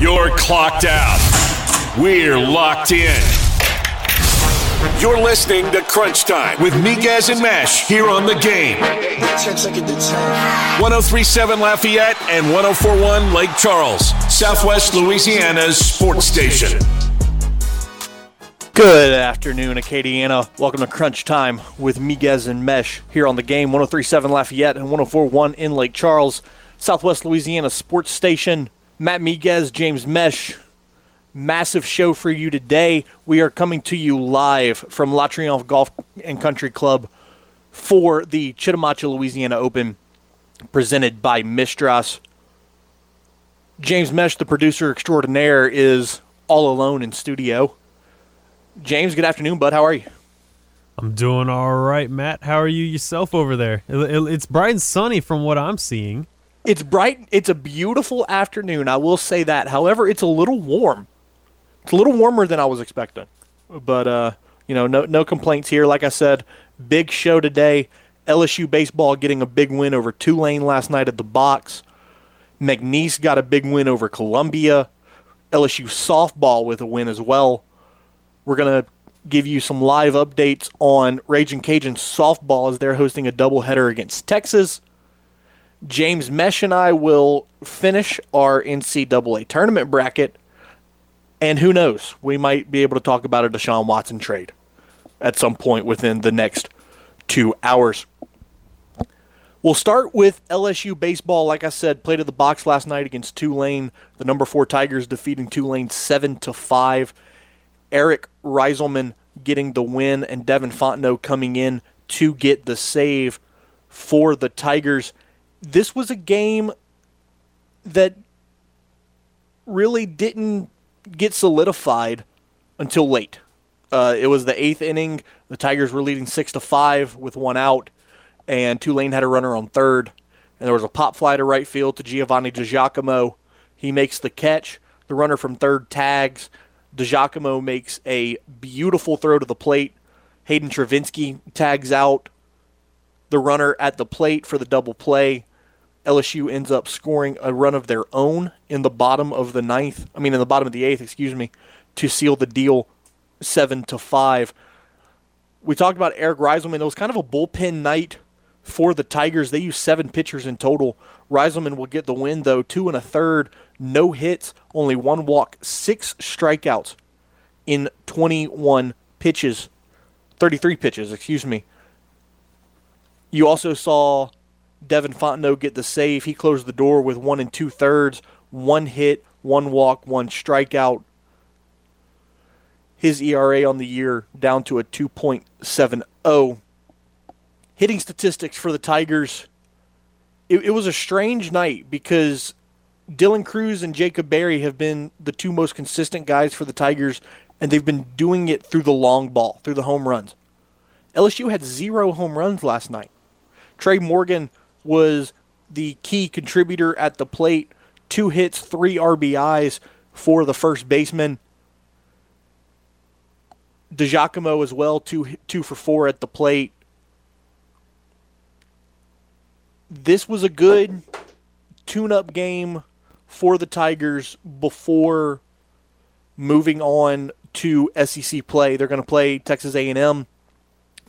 You're clocked out. We're locked in. You're listening to Crunch Time with Miguez and Mesh here on the game. 1037 Lafayette and 1041 Lake Charles, Southwest Louisiana's sports station. Good afternoon, Acadiana. Welcome to Crunch Time with Miguez and Mesh here on the game 1037 Lafayette and 1041 in Lake Charles, Southwest Louisiana sports station. Matt Miguez, James Mesh. Massive show for you today. We are coming to you live from La Triomphe Golf and Country Club for the Chitimacha, Louisiana Open presented by Mistras. James Mesh, the producer extraordinaire, is all alone in studio. James, good afternoon, bud. How are you? I'm doing all right, Matt. How are you yourself over there? It's bright and sunny from what I'm seeing. It's bright. It's a beautiful afternoon. I will say that. However, it's a little warm. It's a little warmer than I was expecting. But uh, you know, no no complaints here. Like I said, big show today. LSU baseball getting a big win over Tulane last night at the box. McNeese got a big win over Columbia. LSU softball with a win as well. We're to give you some live updates on Raging Cajun softball as they're hosting a doubleheader against Texas. James Mesh and I will finish our NCAA tournament bracket. And who knows, we might be able to talk about a Deshaun Watson trade at some point within the next two hours. We'll start with LSU baseball. Like I said, played at the box last night against Tulane. The number four Tigers defeating Tulane seven to five. Eric Reyzelman getting the win and Devin Fontenot coming in to get the save for the Tigers. This was a game that really didn't get solidified until late. Uh, it was the eighth inning. The Tigers were leading six to five with one out, and Tulane had a runner on third. And there was a pop fly to right field to Giovanni DiGiacomo. He makes the catch. The runner from third tags. DiGiacomo makes a beautiful throw to the plate. Hayden Travinsky tags out the runner at the plate for the double play. LSU ends up scoring a run of their own in the bottom of the ninth. I mean, in the bottom of the eighth, excuse me, to seal the deal seven to five. We talked about Eric Reyzelman. It was kind of a bullpen night for the Tigers. They used seven pitchers in total. Reyzelman will get the win, though, two and a third, no hits, only one walk, six strikeouts in 21 pitches, 33 pitches, excuse me. You also saw Devin Fontenot get the save. He closed the door with one and two thirds, one hit, one walk, one strikeout. His ERA on the year down to a 2.70. Hitting statistics for the Tigers. It, it was a strange night because Dylan Crews and Jacob Berry have been the two most consistent guys for the Tigers, and they've been doing it through the long ball, through the home runs. LSU had zero home runs last night. Trey Morgan was the key contributor at the plate. Two hits, three RBIs for the first baseman. DiGiacomo as well, two two for four at the plate. This was a good tune-up game for the Tigers before moving on to SEC play. They're going to play Texas A&M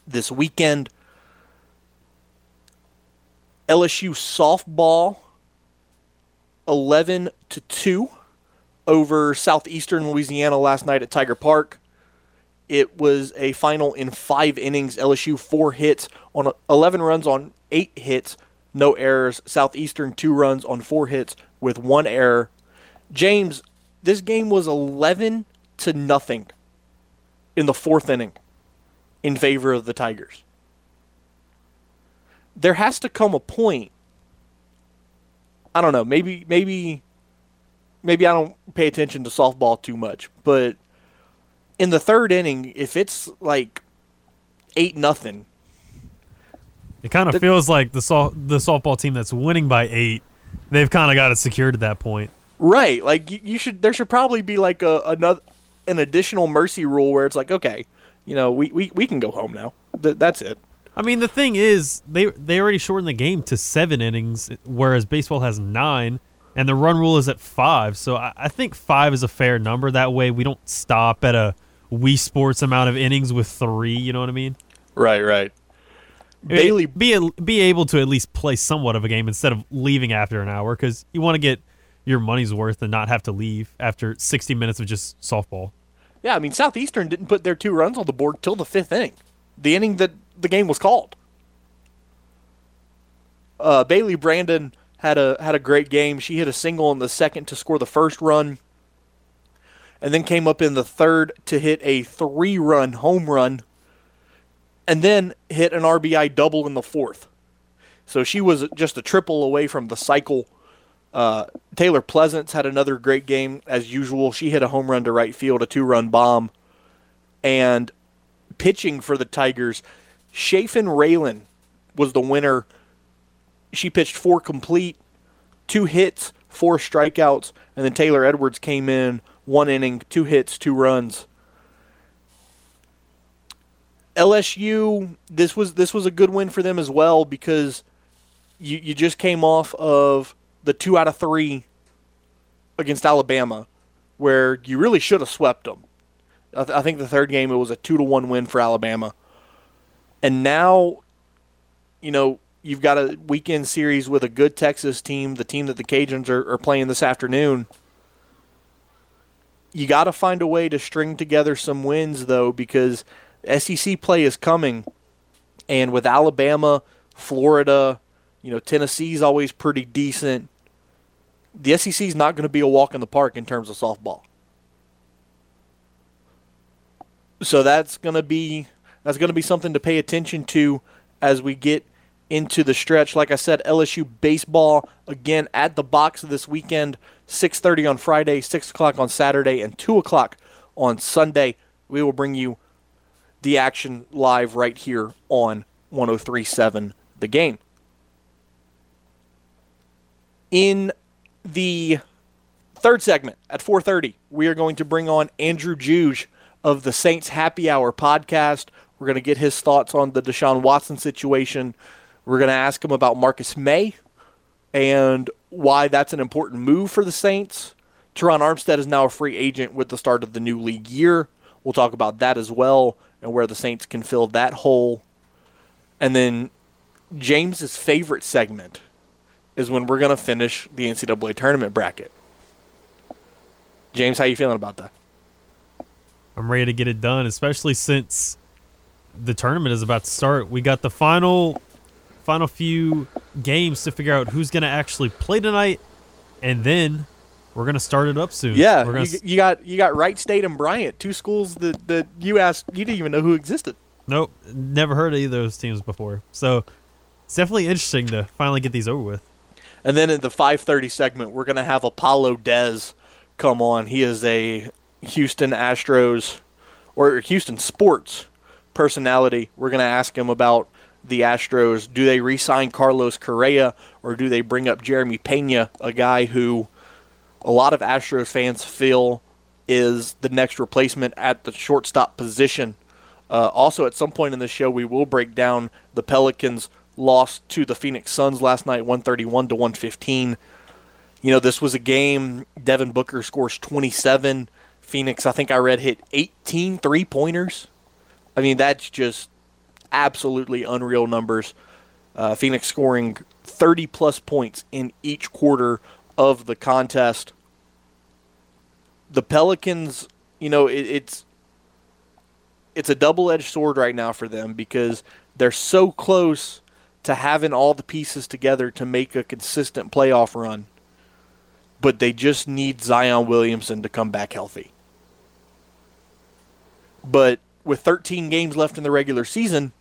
this weekend. LSU softball 11 to 2 over Southeastern Louisiana last night at Tiger Park. It was a final in 5 innings. LSU 4 hits on 11 runs on 8 hits, no errors. Southeastern 2 runs on 4 hits with 1 error. James, this game was 11 to nothing in the 4th inning in favor of the Tigers there has to come a point. I don't know. Maybe maybe maybe I don't pay attention to softball too much, but in the third inning, if it's like eight nothing, it kind of feels like the so- the softball team that's winning by eight, they've kind of got it secured at that point. Right. Like you, you should. There should probably be like a another an additional mercy rule where it's like, okay, you know, we we, we can go home now. Th- that's it. I mean, the thing is, they they already shortened the game to seven innings, whereas baseball has nine. and the run rule is at five. So I, I think five is a fair number. That way we don't stop at a Wii Sports amount of innings with three. You know what I mean? Right, right. Bailey be be able to at least play somewhat of a game instead of leaving after an hour because you want to get your money's worth and not have to leave after 60 minutes of just softball. Yeah, I mean Southeastern didn't put their two runs on the board till the fifth inning, the inning that the game was called. Uh, Bailey Brandon had a had a great game. She hit a single in the second to score the first run, and then came up in the third to hit a three run home run and then hit an RBI double in the fourth. So she was just a triple away from the cycle. Uh, Taylor Pleasants had another great game as usual. She hit a home run to right field, a two run bomb. And pitching for the Tigers, Chaffin Raelin was the winner. She pitched four complete, two hits, four strikeouts, and then Taylor Edwards came in one inning, two hits, two runs. LSU, this was this was a good win for them as well because you you just came off of the two out of three against Alabama, where you really should have swept them. I, th- I think the third game it was a two to one win for Alabama, and now, you know, you've got a weekend series with a good Texas team, the team that the Cajuns are, are playing this afternoon. You got to find a way to string together some wins though, because SEC play is coming, and with Alabama, Florida, you know Tennessee's always pretty decent. The SEC is not going to be a walk in the park in terms of softball. So that's going to be that's going to be something to pay attention to as we get into the stretch. Like I said, LSU baseball again at the box this weekend, 6:30 on Friday, 6 o'clock on Saturday, and 2 o'clock on Sunday. We will bring you the action live right here on 1037 The Game. In the third segment at 4:30, we are going to bring on Andrew Juge of the Saints Happy Hour podcast. We're going to get his thoughts on the Deshaun Watson situation. We're going to ask him about Marcus Maye and why that's an important move for the Saints. Terron Armstead is now a free agent with the start of the new league year. We'll talk about that as well and where the Saints can fill that hole. And then James's favorite segment is when we're going to finish the NCAA tournament bracket. James, how you feeling about that? I'm ready to get it done, especially since the tournament is about to start. We got the final final few games to figure out who's going to actually play tonight and then we're gonna start it up soon. Yeah, We're gonna you, you got you got Wright State and Bryant, two schools that, that you asked you didn't even know who existed. Nope, never heard of either of those teams before. So it's definitely interesting to finally get these over with. And then in the 5:30 segment, we're gonna have Apollo Dez come on. He is a Houston Astros or Houston sports personality. We're gonna ask him about the Astros. Do they re-sign Carlos Correa or do they bring up Jeremy Pena, a guy who a lot of Astros fans feel is the next replacement at the shortstop position. Uh, also, at some point in the show, we will break down the Pelicans' loss to the Phoenix Suns last night, 131 to 115. You know, this was a game. Devin Booker scores 27. Phoenix, I think I read, hit 18 three pointers. I mean, that's just absolutely unreal numbers. Uh, Phoenix scoring 30 plus points in each quarter of the contest. The Pelicans, you know, it, it's it's a double-edged sword right now for them because they're so close to having all the pieces together to make a consistent playoff run. But they just need Zion Williamson to come back healthy. But with 13 games left in the regular season,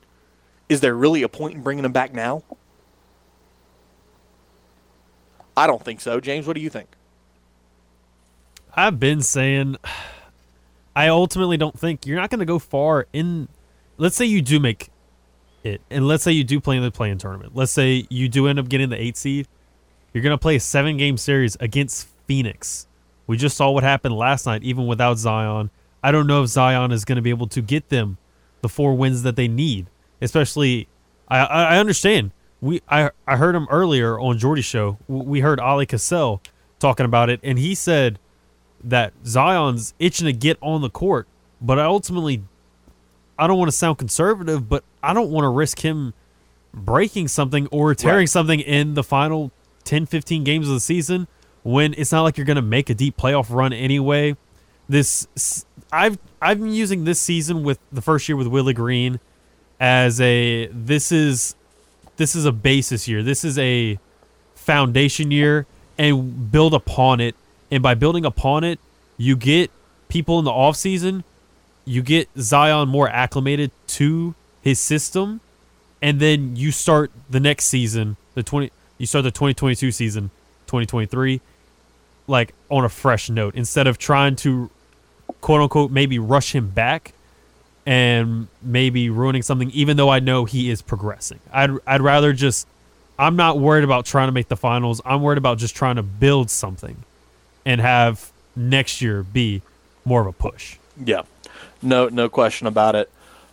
is there really a point in bringing him back now? I don't think so. James, what do you think? I've been saying I ultimately don't think you're not going to go far in let's say you do make it and let's say you do play in the play-in tournament. Let's say you do end up getting the 8 seed. You're going to play a 7 game series against Phoenix. We just saw what happened last night even without Zion. I don't know if Zion is going to be able to get them the four wins that they need. Especially I I understand we I I heard him earlier on Jordy's show. We heard Ali Cassell talking about it, and he said that Zion's itching to get on the court, but I ultimately, I don't want to sound conservative, but I don't want to risk him breaking something or tearing Right. something in the final 10, 15 games of the season when it's not like you're going to make a deep playoff run anyway. This I've I've been using this season with the first year with Willie Green as a this is this is a basis year. This is a foundation year and build upon it. And by building upon it, you get people in the off season, you get Zion more acclimated to his system, and then you start the next season, the 20 you start the 2022 season, 2023 like on a fresh note instead of trying to quote unquote maybe rush him back and maybe ruining something even though I know he is progressing. I'd I'd rather just I'm not worried about trying to make the finals. I'm worried about just trying to build something and have next year be more of a push. Yeah, no, no question about it.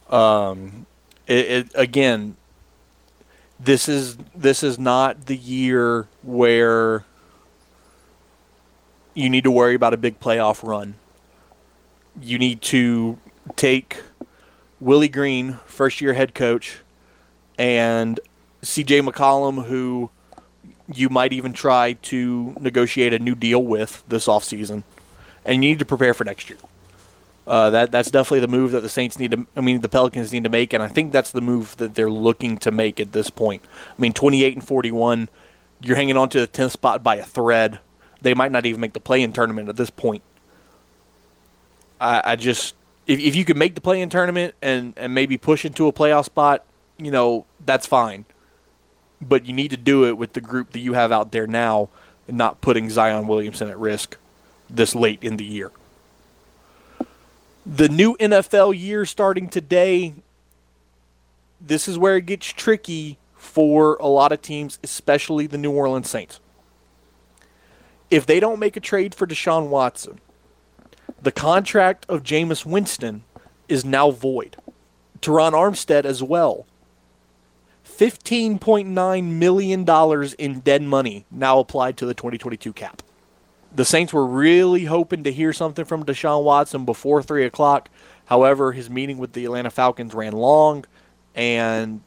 Um, it, it again, this is this is not the year where you need to worry about a big playoff run. You need to take Willie Green, first year head coach, and CJ McCollum, who you might even try to negotiate a new deal with this offseason. And you need to prepare for next year. Uh, that that's definitely the move that the Saints need to. I mean, the Pelicans need to make, and I think that's the move that they're looking to make at this point. I mean, 28 and 41, you're hanging on to the 10th spot by a thread. They might not even make the play-in tournament at this point. I, I just, if, if you could make the play-in tournament and and maybe push into a playoff spot, you know, that's fine. But you need to do it with the group that you have out there now, and not putting Zion Williamson at risk this late in the year the new NFL year starting today, this is where it gets tricky for a lot of teams, especially the New Orleans Saints. If they don't make a trade for Deshaun Watson, the contract of Jameis Winston is now void. Terron Armstead as well. $15.9 million in dead money now applied to the 2022 cap the Saints were really hoping to hear something from Deshaun Watson before three o'clock. However, his meeting with the Atlanta Falcons ran long, and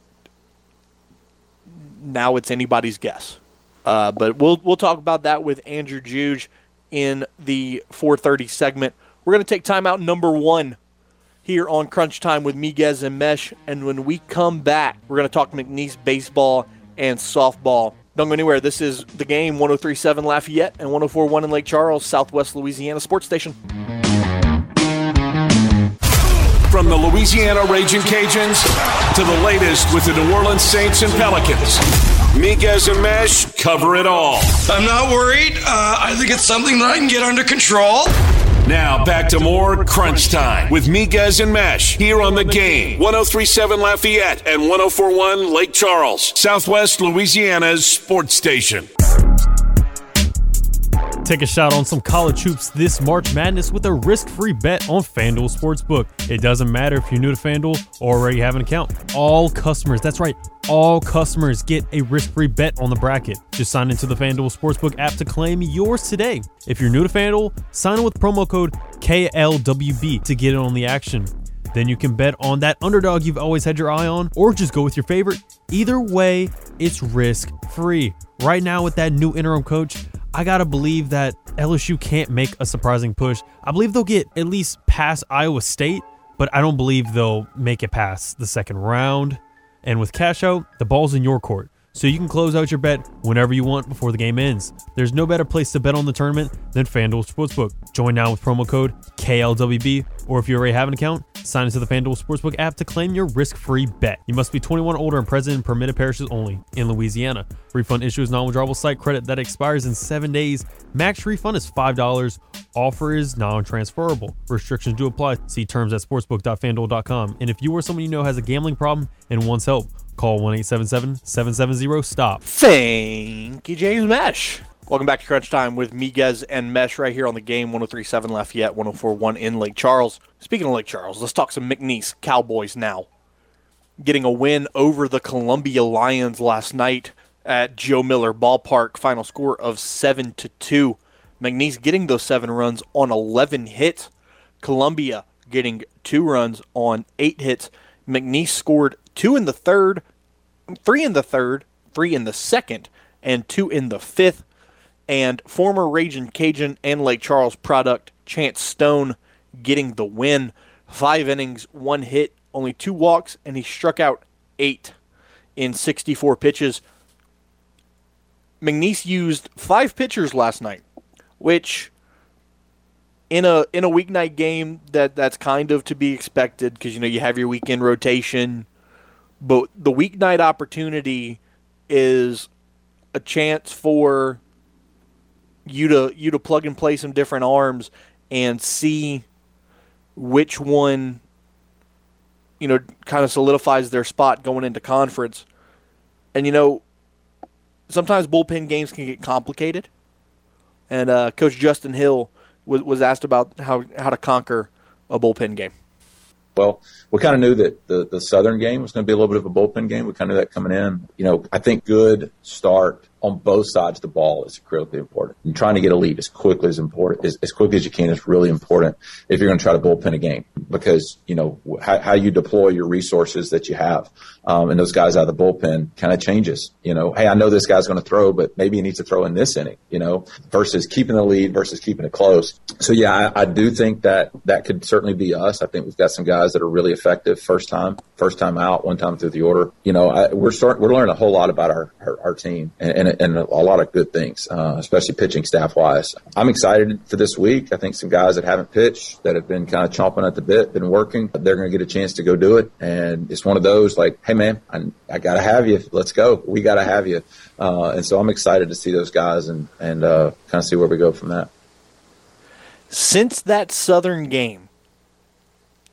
now it's anybody's guess. Uh, but we'll we'll talk about that with Andrew Juge in the 4:30 segment. We're going to take time out number one here on Crunch Time with Miguez and Mesh, and when we come back, we're going to talk McNeese baseball and softball. Don't go anywhere. This is the game 1037 Lafayette and 1041 in Lake Charles, Southwest Louisiana Sports Station. From the Louisiana Raging Cajuns to the latest with the New Orleans Saints and Pelicans, Miguez and Mesh cover it all. I'm not worried. Uh, I think it's something that I can get under control. Now back to more Crunch Time with Miguez and Mesh here on the game 1037 Lafayette and 1041 Lake Charles, Southwest Louisiana's sports station. Take a shot on some college hoops this March Madness with a risk-free bet on FanDuel Sportsbook. It doesn't matter if you're new to FanDuel or already have an account. All customers, that's right, all customers get a risk-free bet on the bracket. Just sign into the FanDuel Sportsbook app to claim yours today. If you're new to FanDuel, sign in with promo code KLWB to get in on the action. Then you can bet on that underdog you've always had your eye on, or just go with your favorite. Either way, it's risk free. Right now, with that new interim coach, I gotta believe that LSU can't make a surprising push. I believe they'll get at least past Iowa State, but I don't believe they'll make it past the second round. And with cash out, the ball's in your court. So you can close out your bet whenever you want before the game ends. There's no better place to bet on the tournament than FanDuel Sportsbook. Join now with promo code KLWB, or if you already have an account, sign into the FanDuel Sportsbook app to claim your risk-free bet. You must be 21 or older and present in permitted parishes only in Louisiana. Refund issue is non-withdrawable site credit that expires in seven days. Max refund is $5. Offer is non-transferable. Restrictions do apply. See terms at sportsbook.fanduel.com. And if you or someone you know has a gambling problem and wants help, call 1-877-770-STOP. Thank you, James Mesh. Welcome back to Crunch Time with Miguez and Mesh right here on the game 1037 Lafayette, 1041 in Lake Charles. Speaking of Lake Charles, let's talk some McNeese Cowboys now. Getting a win over the Columbia Lions last night at Joe Miller Ballpark, final score of 7 to 2. McNeese getting those seven runs on 11 hits. Columbia getting two runs on eight hits. McNeese scored two in the third, three in the third, three in the second, and two in the fifth. And former Raging Cajun and Lake Charles product Chance Stone getting the win. Five innings, one hit, only two walks, and he struck out eight in 64 pitches. McNeese used five pitchers last night, which in a in a weeknight game that that's kind of to be expected because you know you have your weekend rotation, but the weeknight opportunity is a chance for you to you to plug and play some different arms and see which one you know kind of solidifies their spot going into conference. And you know, sometimes bullpen games can get complicated. And uh, Coach Justin Hill was, was asked about how, how to conquer a bullpen game. Well, we kind of knew that the, the Southern game was going to be a little bit of a bullpen game. We kind of knew that coming in. You know, I think good start on both sides of the ball is critically important. And trying to get a lead as quickly as important, as, as quickly as you can is really important if you're going to try to bullpen a game because, you know, how, how you deploy your resources that you have. Um, and those guys out of the bullpen kind of changes, you know, hey, I know this guy's going to throw, but maybe he needs to throw in this inning, you know, versus keeping the lead versus keeping it close. So yeah, I, I do think that that could certainly be us. I think we've got some guys that are really effective first time, first time out, one time through the order. You know, I, we're starting, we're learning a whole lot about our, our, our team and, and and a lot of good things, uh, especially pitching staff wise. I'm excited for this week. I think some guys that haven't pitched that have been kind of chomping at the bit, been working, they're going to get a chance to go do it. And it's one of those like, hey man, I, I got to have you. Let's go. We got to have you. Uh, and so I'm excited to see those guys and and uh, kind of see where we go from that. Since that Southern game,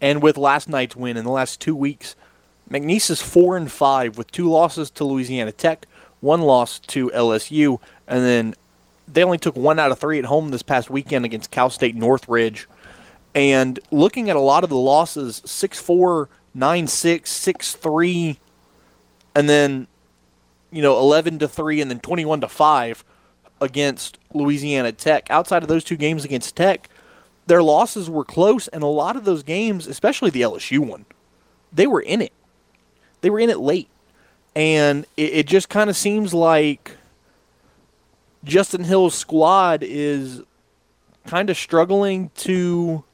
and with last night's win in the last two weeks, McNeese is four and five with two losses to Louisiana Tech, one loss to LSU, and then they only took one out of three at home this past weekend against Cal State Northridge. And looking at a lot of the losses, 6 4, 9 6, 6 3, and then, you know, 11 to 3, and then 21 to 5 against Louisiana Tech. Outside of those two games against Tech, their losses were close, and a lot of those games, especially the LSU one, they were in it. They were in it late. And it, it just kind of seems like Justin Hill's squad is kind of struggling to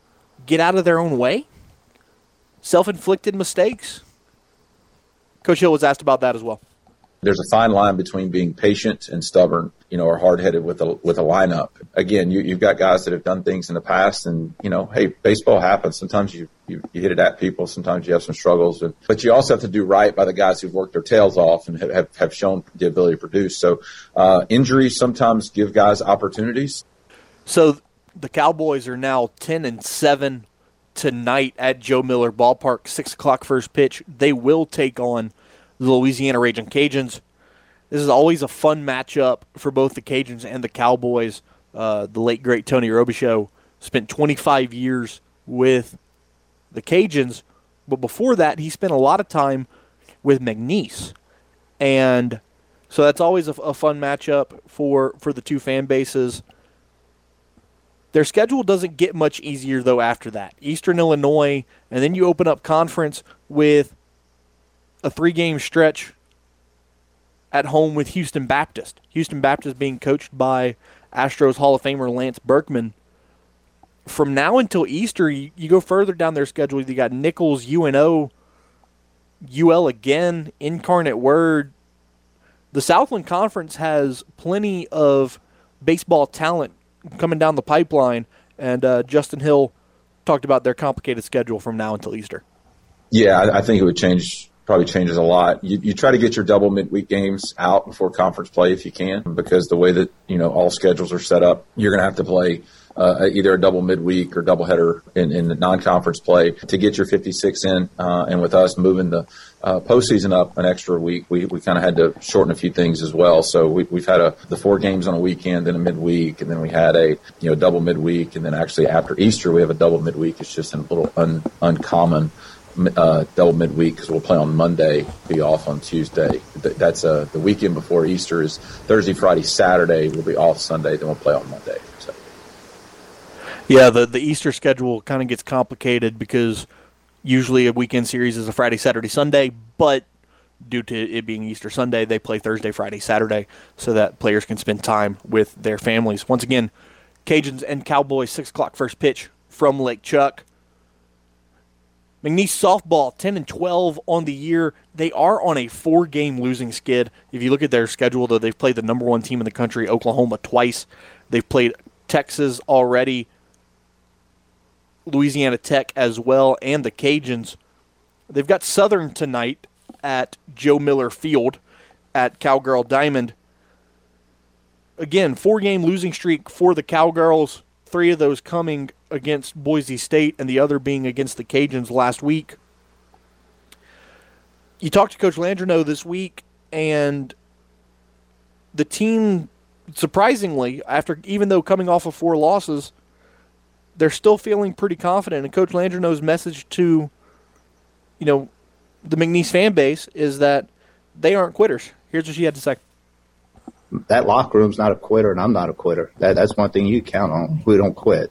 get out of their own way. Self inflicted mistakes. Coach Hill was asked about that as well there's a fine line between being patient and stubborn, you know, or hard headed with a with a lineup. Again, you, you've got guys that have done things in the past, and you know, hey, baseball happens. Sometimes you you, you hit it at people. Sometimes you have some struggles, and, but you also have to do right by the guys who've worked their tails off and have have shown the ability to produce. So, uh, injuries sometimes give guys opportunities. So the Cowboys are now ten and seven tonight at Joe Miller Ballpark. Six o'clock first pitch. They will take on the Louisiana Raging Cajuns. This is always a fun matchup for both the Cajuns and the Cowboys. Uh, the late great Tony Robichaux spent 25 years with the Cajuns, but before that, he spent a lot of time with McNeese, and so that's always a, a fun matchup for for the two fan bases. Their schedule doesn't get much easier though after that. Eastern Illinois, and then you open up conference with a three game stretch at home with Houston Baptist. Houston Baptist being coached by Astros Hall of Famer Lance Berkman. From now until Easter, you, you go further down their schedule. You got Nicholls, UNO, UL again, Incarnate Word. The Southland Conference has plenty of baseball talent coming down the pipeline, and uh, Justin Hill talked about their complicated schedule from now until Easter. Yeah, I, I think it would change probably changes a lot. You, you try to get your double midweek games out before conference play if you can, because the way that you know all schedules are set up, you're going to have to play uh, either a double midweek or double header in, in the non-conference play to get your 56 in. Uh, and with us moving the uh, postseason up an extra week, we, we kind of had to shorten a few things as well. So we, we've had a the four games on a weekend and a midweek, and then we had a you know double midweek, and then actually after Easter we have a double midweek. It's just a little un, uncommon uh, double midweek because we'll play on Monday, be off on Tuesday. That's uh, the weekend before Easter is Thursday, Friday, Saturday. We'll be off Sunday, then we'll play on Monday. So. Yeah, the the Easter schedule kind of gets complicated because usually a weekend series is a Friday, Saturday, Sunday, but due to it being Easter Sunday, they play Thursday, Friday, Saturday, so that players can spend time with their families. Once again, Cajuns and Cowboys, six o'clock first pitch from Lake Chuck. McNeese softball, 10 and 12 on the year. They are on a four game losing skid. If you look at their schedule, though, they've played the number one team in the country, Oklahoma, twice. They've played Texas already, Louisiana Tech as well, and the Cajuns. They've got Southern tonight at Joe Miller Field at Cowgirl Diamond. Again, four game losing streak for the Cowgirls, three of those coming against Boise State and the other being against the Cajuns last week. You talked to Coach Landreneau this week, and the team, surprisingly, after even though coming off of four losses, they're still feeling pretty confident. And Coach Landreneau's message to, you know, the McNeese fan base is that they aren't quitters. Here's what she had to say. That locker room's not a quitter, and I'm not a quitter. That, that's one thing you count on. We don't quit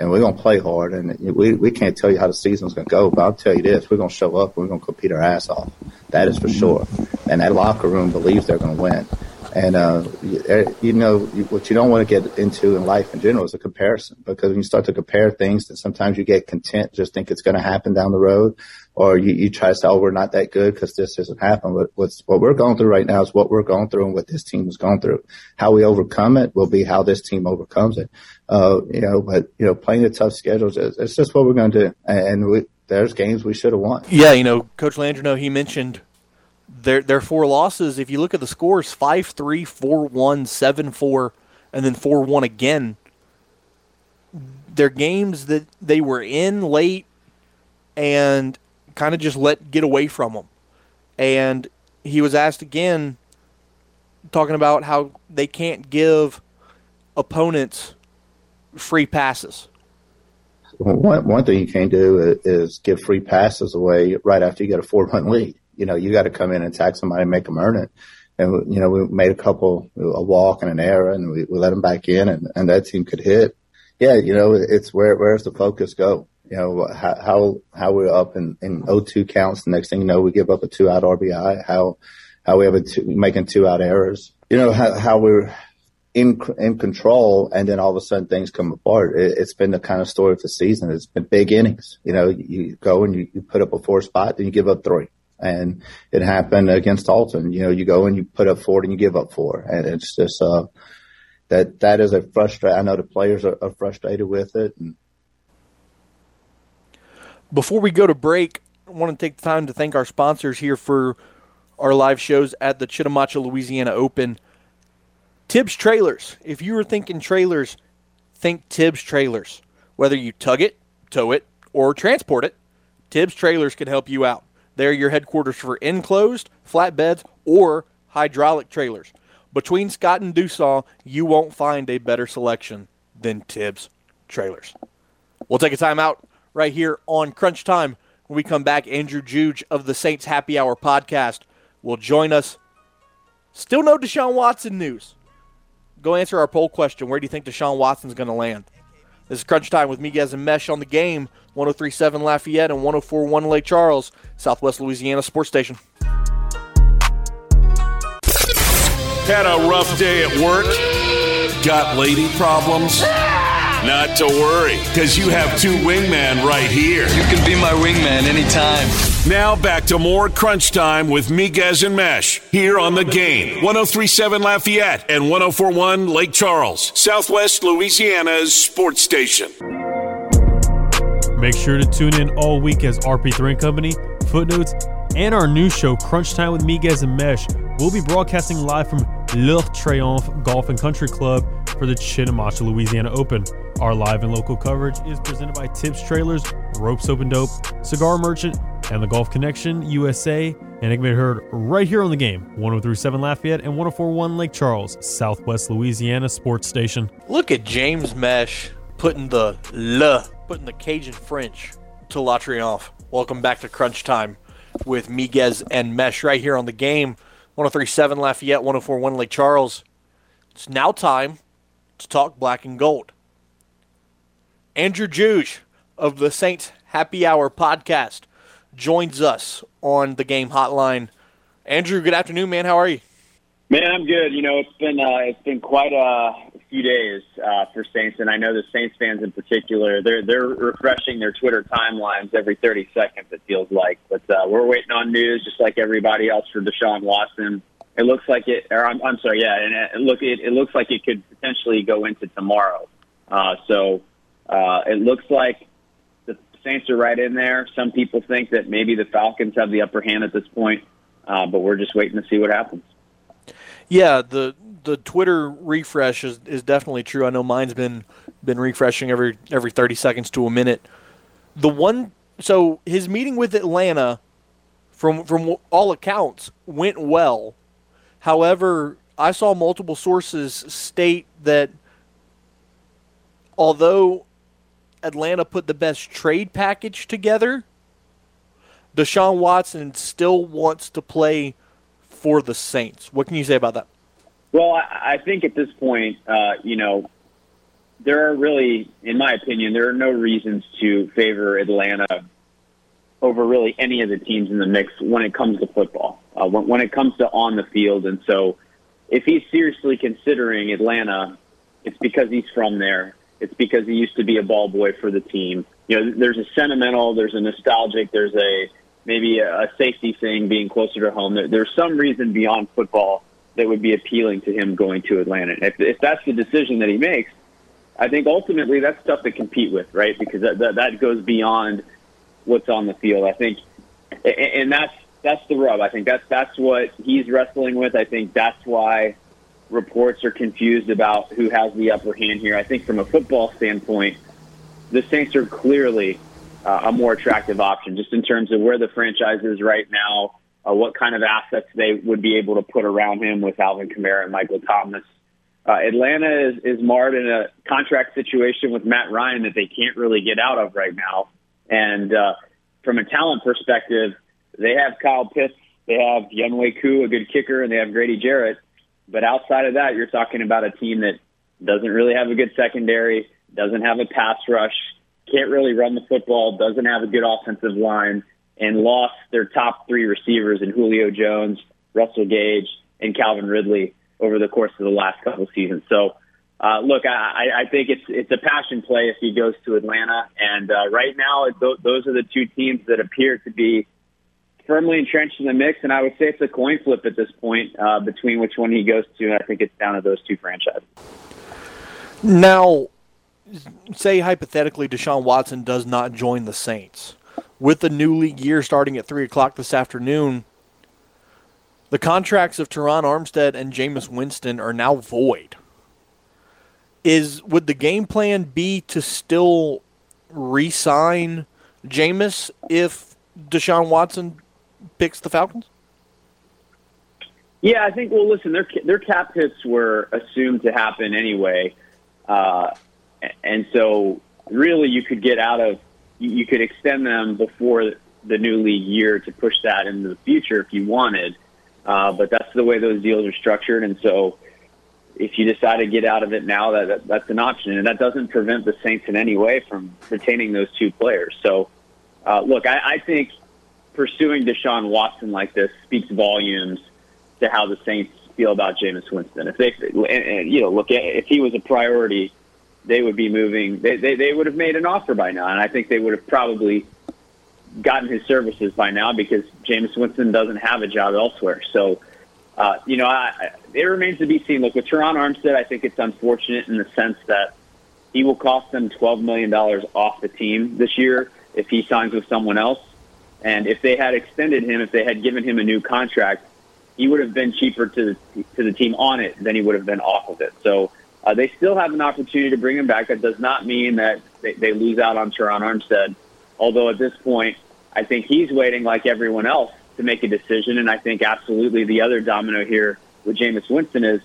and we're to play hard. And we, we can't tell you how the season's to go, but I'll tell you this: we're to show up. and We're to compete our ass off. That is for sure. And that locker room believes they're to win. And uh, you, you know what you don't want to get into in life in general is a comparison because when you start to compare things, then sometimes you get content, just think it's going to happen down the road, or you, you try to say, "Oh, we're not that good because this hasn't happened." But what's what we're going through right now is what we're going through and what this team has gone through. How we overcome it will be how this team overcomes it. Uh, you know, but you know, playing the tough schedules, it's just what we're going to do, and we, there's games we should have won. Yeah, you know, Coach Landreneau, he mentioned their their four losses. If you look at the scores, five three, four one, seven four, and then four one again. They're games that they were in late and kind of just let get away from them. And he was asked again, talking about how they can't give opponents free passes. One, one thing you can't do is give free passes away right after you get a four run lead you know, you got to come in and attack somebody and make them earn it. And, you know, we made a couple, a walk and an error and we, we let them back in and, and that team could hit. Yeah. You know, it's where, where's the focus go? You know, how, how, how we're up in, in 0-2 counts. The next thing you know, we give up a two out RBI, how, how we have a two, making two out errors. You know, how, how we're, in in control, and then all of a sudden things come apart. It, has been the kind of story of the season. It's been big innings. You know, you go and you, you put up a four spot, then you give up three and it happened against Alton. You know, you go and you put up four and you give up four, and it's just uh, that that is a frustrate. I know the players are, are frustrated with it. And... Before we go to break, I want to take the time to thank our sponsors here for our live shows at the Chitimacha, Louisiana Open. Tibbs Trailers. If you were thinking trailers, think Tibbs Trailers. Whether you tug it, tow it, or transport it, Tibbs Trailers can help you out. They're your headquarters for enclosed, flatbeds, or hydraulic trailers. Between Scott and Dussault, you won't find a better selection than Tibbs Trailers. We'll take a time out right here on Crunch Time. When we come back, Andrew Juge of the Saints Happy Hour podcast will join us. Still no Deshaun Watson news. Go answer our poll question. Where do you think Deshaun Watson's going to land? This is Crunch Time with Miguez and Mesh on the game, 1037 Lafayette and 1041 Lake Charles, Southwest Louisiana Sports Station. Had a rough day at work? Got lady problems? Not to worry, because you have two wingmen right here. You can be my wingman anytime. Now back to more crunch time with Miguez and Mesh here on the game. 1037 Lafayette and 1041 Lake Charles, Southwest Louisiana's sports station. Make sure to tune in all week as RP3 and Company, Footnotes, and our new show, Crunch Time with Miguez and Mesh, We'll be broadcasting live from Le Triomphe Golf and Country Club for the Chitimacha, Louisiana Open. Our live and local coverage is presented by Tibbs Trailers, Ropes Open Dope, Cigar Merchant, and the Golf Connection USA, and it can be heard right here on the game 1037 Lafayette and 1041 Lake Charles, Southwest Louisiana Sports Station. Look at James Mesh putting the le, putting the Cajun French to La Triomphe. Welcome back to Crunch Time with Miguez and Mesh right here on the game 1037 Lafayette, 1041 Lake Charles. It's now time to talk black and gold. Andrew Juge of the Saints Happy Hour podcast joins us on the game hotline. Andrew, good afternoon, man. How are you? Man, I'm good. You know, it's been uh, it's been quite a few days uh, for Saints, and I know the Saints fans in particular. They're they're refreshing their Twitter timelines every 30 seconds. It feels like, but uh, we're waiting on news, just like everybody else, for Deshaun Watson. It looks like it, or I'm, I'm sorry, yeah, and it, look, it, it looks like it could potentially go into tomorrow. Uh, so uh, it looks like Saints are right in there. Some people think that maybe the Falcons have the upper hand at this point, uh, but we're just waiting to see what happens. Yeah, the the Twitter refresh is, is definitely true. I know mine's been been refreshing every every 30 seconds to a minute. The one so his meeting with Atlanta from from all accounts went well. However, I saw multiple sources state that although Atlanta put the best trade package together, Deshaun Watson still wants to play for the Saints. What can you say about that? Well, I, think at this point, uh, you know, there are really, in my opinion, there are no reasons to favor Atlanta over really any of the teams in the mix when it comes to football, uh, when, when it comes to on the field. And so, if he's seriously considering Atlanta, it's because he's from there. It's because he used to be a ball boy for the team. You know, there's a sentimental, there's a nostalgic, there's a maybe a safety thing being closer to home. There's some reason beyond football that would be appealing to him going to Atlanta. If, if that's the decision that he makes, I think ultimately that's stuff to compete with, right? Because that, that, that goes beyond what's on the field. I think, and that's that's the rub. I think that's that's what he's wrestling with. I think that's why reports are confused about who has the upper hand here. I think from a football standpoint, the Saints are clearly uh, a more attractive option, just in terms of where the franchise is right now, uh, what kind of assets they would be able to put around him with Alvin Kamara and Michael Thomas. Uh, Atlanta is, is marred in a contract situation with Matt Ryan that they can't really get out of right now. And uh, from a talent perspective, they have Kyle Pitts, they have Younghoe Koo, a good kicker, and they have Grady Jarrett. But outside of that, you're talking about a team that doesn't really have a good secondary, doesn't have a pass rush, can't really run the football, doesn't have a good offensive line, and lost their top three receivers in Julio Jones, Russell Gage, and Calvin Ridley over the course of the last couple of seasons. So, uh, look, I, I think it's it's a passion play if he goes to Atlanta, and uh, right now th- those are the two teams that appear to be firmly entrenched in the mix. And I would say it's a coin flip at this point uh, between which one he goes to. And I think it's down to those two franchises. Now, say hypothetically Deshaun Watson does not join the Saints. With the new league year starting at 3 o'clock this afternoon, the contracts of Terron Armstead and Jameis Winston are now void. Is would the game plan be to still re-sign Jameis if Deshaun Watson picks the Falcons? Yeah, I think. Well, listen, their their cap hits were assumed to happen anyway. Uh, and so really you could get out of you could extend them before the new league year to push that into the future if you wanted. Uh, but that's the way those deals are structured, and so if you decide to get out of it now, that, that that's an option, and that doesn't prevent the Saints in any way from retaining those two players. So, uh, look, I, I think pursuing Deshaun Watson like this speaks volumes to how the Saints feel about Jameis Winston. If they, and, and, you know, look, at if he was a priority they would be moving. They, they, they would have made an offer by now, and I think they would have probably gotten his services by now because Jameis Winston doesn't have a job elsewhere. So, uh, you know, I, it remains to be seen. Look, with Terron Armstead, I think it's unfortunate in the sense that he will cost them $12 million off the team this year if he signs with someone else. And if they had extended him, if they had given him a new contract, he would have been cheaper to the, to the team on it than he would have been off of it. So uh, they still have an opportunity to bring him back. That does not mean that they, they lose out on Terron Armstead. Although at this point, I think he's waiting like everyone else to make a decision. And I think absolutely the other domino here with Jameis Winston is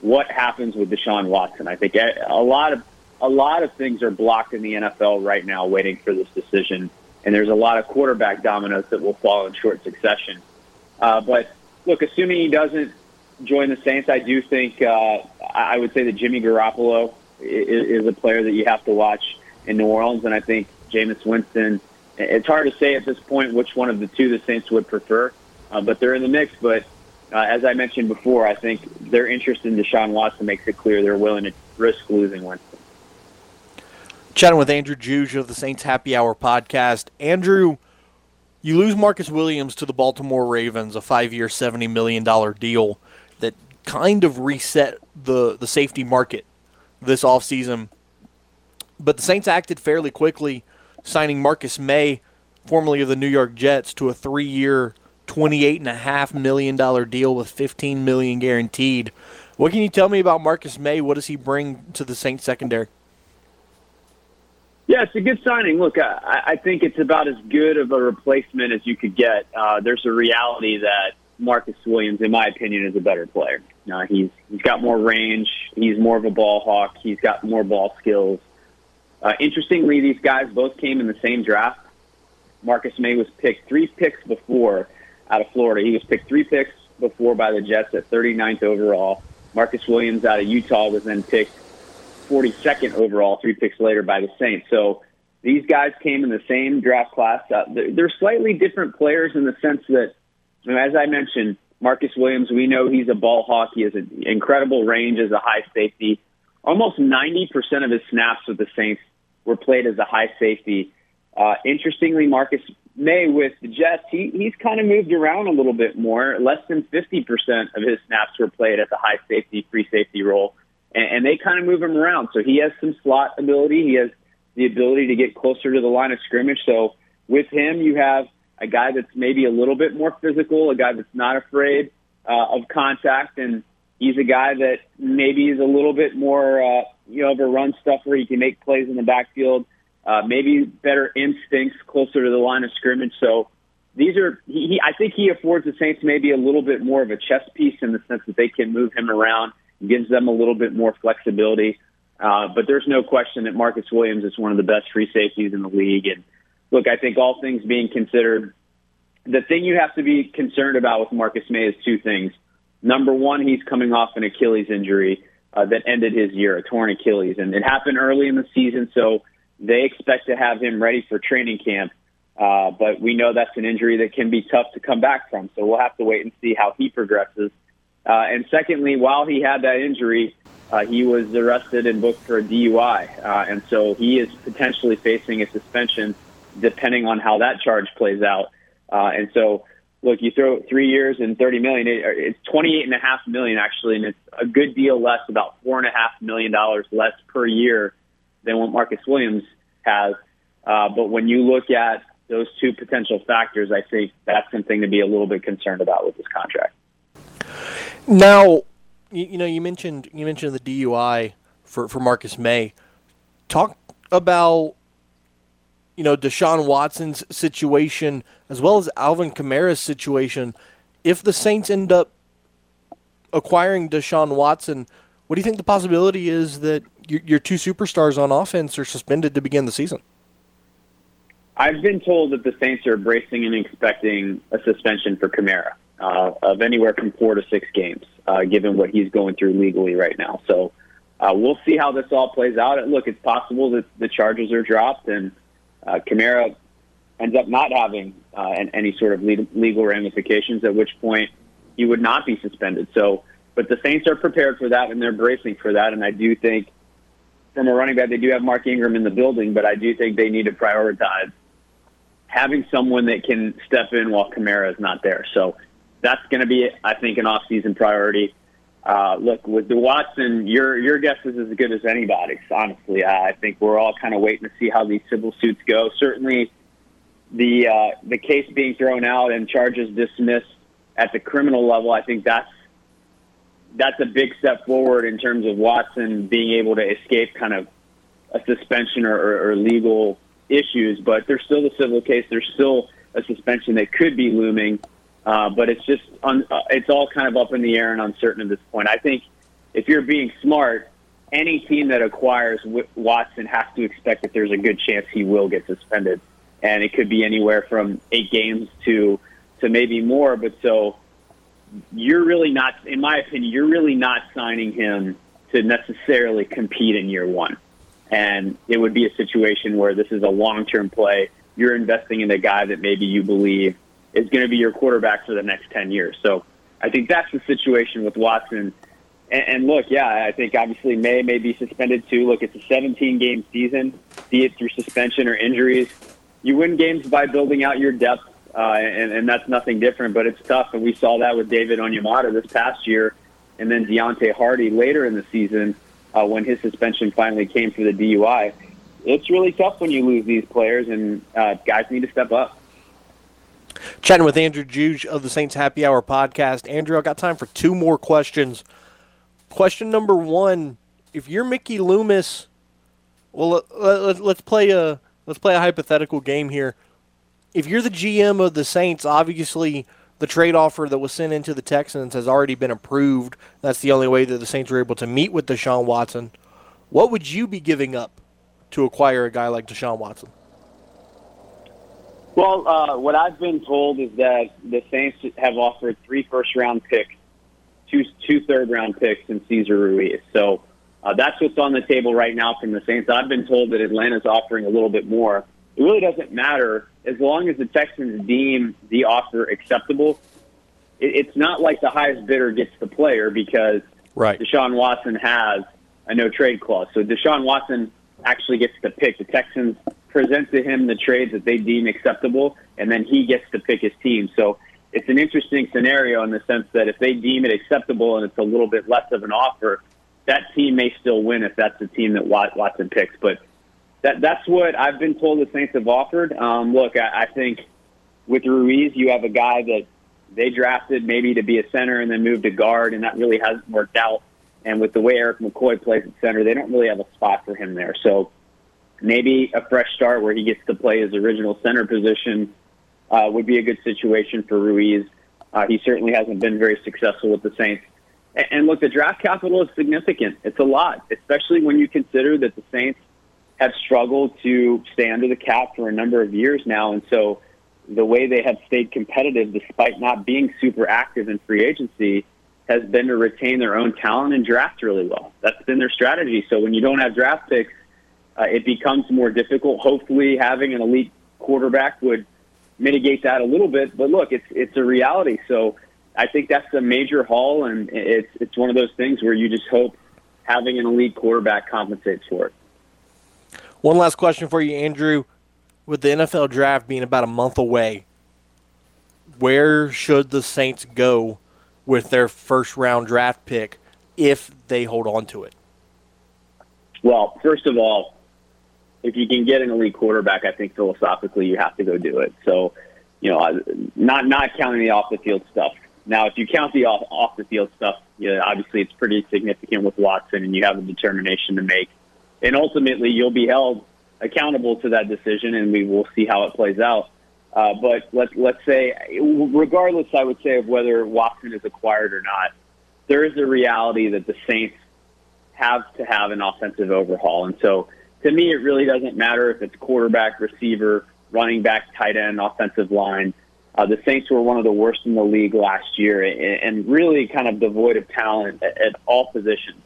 what happens with Deshaun Watson. I think a lot of a lot of things are blocked in the NFL right now, waiting for this decision. And there's a lot of quarterback dominoes that will fall in short succession. Uh, but look, assuming he doesn't join the Saints, I do think uh, I would say that Jimmy Garoppolo is, is a player that you have to watch in New Orleans, and I think Jameis Winston. It's hard to say at this point which one of the two the Saints would prefer, uh, but they're in the mix. But uh, as I mentioned before, I think their interest in Deshaun Watson makes it clear they're willing to risk losing Winston. Chatting with Andrew Juge of the Saints Happy Hour podcast. Andrew, you lose Marcus Williams to the Baltimore Ravens, a five-year, seventy million dollar deal that kind of reset the the safety market this offseason. But the Saints acted fairly quickly, signing Marcus Maye, formerly of the New York Jets, to a and a half million dollar deal with 15 million guaranteed. What can you tell me about Marcus Maye? What does he bring to the Saints secondary? Yeah, it's a good signing. Look, I, I think it's about as good of a replacement as you could get. Uh, there's a reality that Marcus Williams, in my opinion, is a better player. Uh, he's he's got more range. He's more of a ball hawk. He's got more ball skills. Uh, interestingly, these guys both came in the same draft. Marcus Maye was picked three picks before out of Florida. He was picked three picks before by the Jets at 39th overall. Marcus Williams out of Utah was then picked 42nd overall, three picks later by the Saints. So these guys came in the same draft class. Uh, they're, they're slightly different players in the sense that, you know, as I mentioned, Marcus Williams, we know he's a ball hawk. He has an incredible range as a high safety. Almost 90% of his snaps with the Saints were played as a high safety. Uh, interestingly, Marcus Maye with the Jets, he, he's kind of moved around a little bit more. Less than 50% of his snaps were played at the high safety, free safety role and, and they kind of move him around. So he has some slot ability. He has the ability to get closer to the line of scrimmage. So with him, you have a guy that's maybe a little bit more physical, a guy that's not afraid uh, of contact, and he's a guy that maybe is a little bit more, uh, you know, of a run stuff where he can make plays in the backfield. Uh, maybe better instincts closer to the line of scrimmage. So these are, he, he, I think he affords the Saints maybe a little bit more of a chess piece in the sense that they can move him around gives them a little bit more flexibility. Uh, but there's no question that Marcus Williams is one of the best free safeties in the league. And look, I think all things being considered, the thing you have to be concerned about with Marcus Maye is two things. Number one, he's coming off an Achilles injury uh, that ended his year, a torn Achilles, and it happened early in the season, so they expect to have him ready for training camp. Uh, but we know that's an injury that can be tough to come back from, so we'll have to wait and see how he progresses. And secondly, while he had that injury, uh, he was arrested and booked for a DUI. Uh, and so he is potentially facing a suspension depending on how that charge plays out. Uh, and so, look, you throw three years and 30 million, it, it's 28 and a half million actually, and it's a good deal less, about four and a half million dollars less per year than what Marcus Williams has. Uh, but when you look at those two potential factors, I think that's something to be a little bit concerned about with this contract. Now, you, you know, you mentioned you mentioned the DUI for for Marcus Maye. Talk about you know Deshaun Watson's situation as well as Alvin Kamara's situation. If the Saints end up acquiring Deshaun Watson, what do you think the possibility is that your, your two superstars on offense are suspended to begin the season? I've been told that the Saints are bracing and expecting a suspension for Kamara uh, of anywhere from four to six games, uh, given what he's going through legally right now. So uh, we'll see how this all plays out. Look, it's possible that the charges are dropped and uh, Kamara ends up not having uh, any sort of legal ramifications, at which point he would not be suspended. So, but the Saints are prepared for that and they're bracing for that. And I do think from a running back, they do have Mark Ingram in the building, but I do think they need to prioritize having someone that can step in while Kamara is not there. So that's going to be, I think, an off-season priority. Uh, look, with the Watson, your your guess is as good as anybody's. Honestly, I think we're all kind of waiting to see how these civil suits go. Certainly, the uh, the case being thrown out and charges dismissed at the criminal level, I think that's that's a big step forward in terms of Watson being able to escape kind of a suspension or, or, or legal issues. But there's still the civil case. There's still a suspension that could be looming. Uh, but it's just un, uh, it's all kind of up in the air and uncertain at this point. I think if you're being smart, any team that acquires Watson has to expect that there's a good chance he will get suspended, and it could be anywhere from eight games to to maybe more. But so you're really not, in my opinion, you're really not signing him to necessarily compete in year one. and it would be a situation where this is a long-term play. You're investing in a guy that maybe you believe is going to be your quarterback for the next 10 years. So I think that's the situation with Watson. And, and look, yeah, I think obviously Maye may be suspended too. Look, it's a 17 game season, be it through suspension or injuries. You win games by building out your depth, uh, and, and that's nothing different, but it's tough. And we saw that with David Onyemata this past year, and then Deonte Harty later in the season uh, when his suspension finally came for the DUI. It's really tough when you lose these players, and uh, guys need to step up. Chatting with Andrew Juge of the Saints Happy Hour podcast. Andrew, I got time for two more questions. Question number one: If you're Mickey Loomis, well, let, us play a let's play a hypothetical game here. If you're the GM of the Saints, obviously the trade offer that was sent into the Texans has already been approved. That's the only way that the Saints were able to meet with Deshaun Watson. What would you be giving up to acquire a guy like Deshaun Watson? Well, uh, what I've been told is that the Saints have offered three first round picks, two two third round picks, and Cesar Ruiz. So uh, that's what's on the table right now from the Saints. I've been told that Atlanta's offering a little bit more. It really doesn't matter as long as the Texans deem the offer acceptable. It, it's not like the highest bidder gets the player because right. Deshaun Watson has a no trade clause. So Deshaun Watson actually gets to pick. The Texans present to him the trades that they deem acceptable, and then he gets to pick his team. So it's an interesting scenario in the sense that if they deem it acceptable and it's a little bit less of an offer, that team may still win if that's the team that Watson picks. But that that's what I've been told the Saints have offered. Um, look, I, I think with Ruiz, you have a guy that they drafted maybe to be a center and then moved to guard, and that really hasn't worked out. And with the way Erik McCoy plays at center, they don't really have a spot for him there. So maybe a fresh start where he gets to play his original center position uh, would be a good situation for Ruiz. Uh, he certainly hasn't been very successful with the Saints. And, and look, the draft capital is significant. It's a lot, especially when you consider that the Saints have struggled to stay under the cap for a number of years now. And so the way they have stayed competitive despite not being super active in free agency has been to retain their own talent and draft really well. That's been their strategy. So when you don't have draft picks, uh, it becomes more difficult. Hopefully, having an elite quarterback would mitigate that a little bit. But look, it's it's a reality. So I think that's a major haul, and it's it's one of those things where you just hope having an elite quarterback compensates for it. One last question for you, Andrew. With the NFL draft being about a month away, where should the Saints go with their first round draft pick if they hold on to it? Well, first of all, if you can get an elite quarterback, I think philosophically you have to go do it. So, you know, not not counting the off the field stuff. Now, if you count the off, off the field stuff, yeah, obviously it's pretty significant with Watson, and you have a determination to make and ultimately you'll be held accountable to that decision, and we will see how it plays out. Uh, but let's let's say, regardless, I would say of whether Watson is acquired or not, there is a reality that the Saints have to have an offensive overhaul, and so to me, it really doesn't matter if it's quarterback, receiver, running back, tight end, offensive line. Uh, the Saints were one of the worst in the league last year, and, really kind of devoid of talent at, at all positions.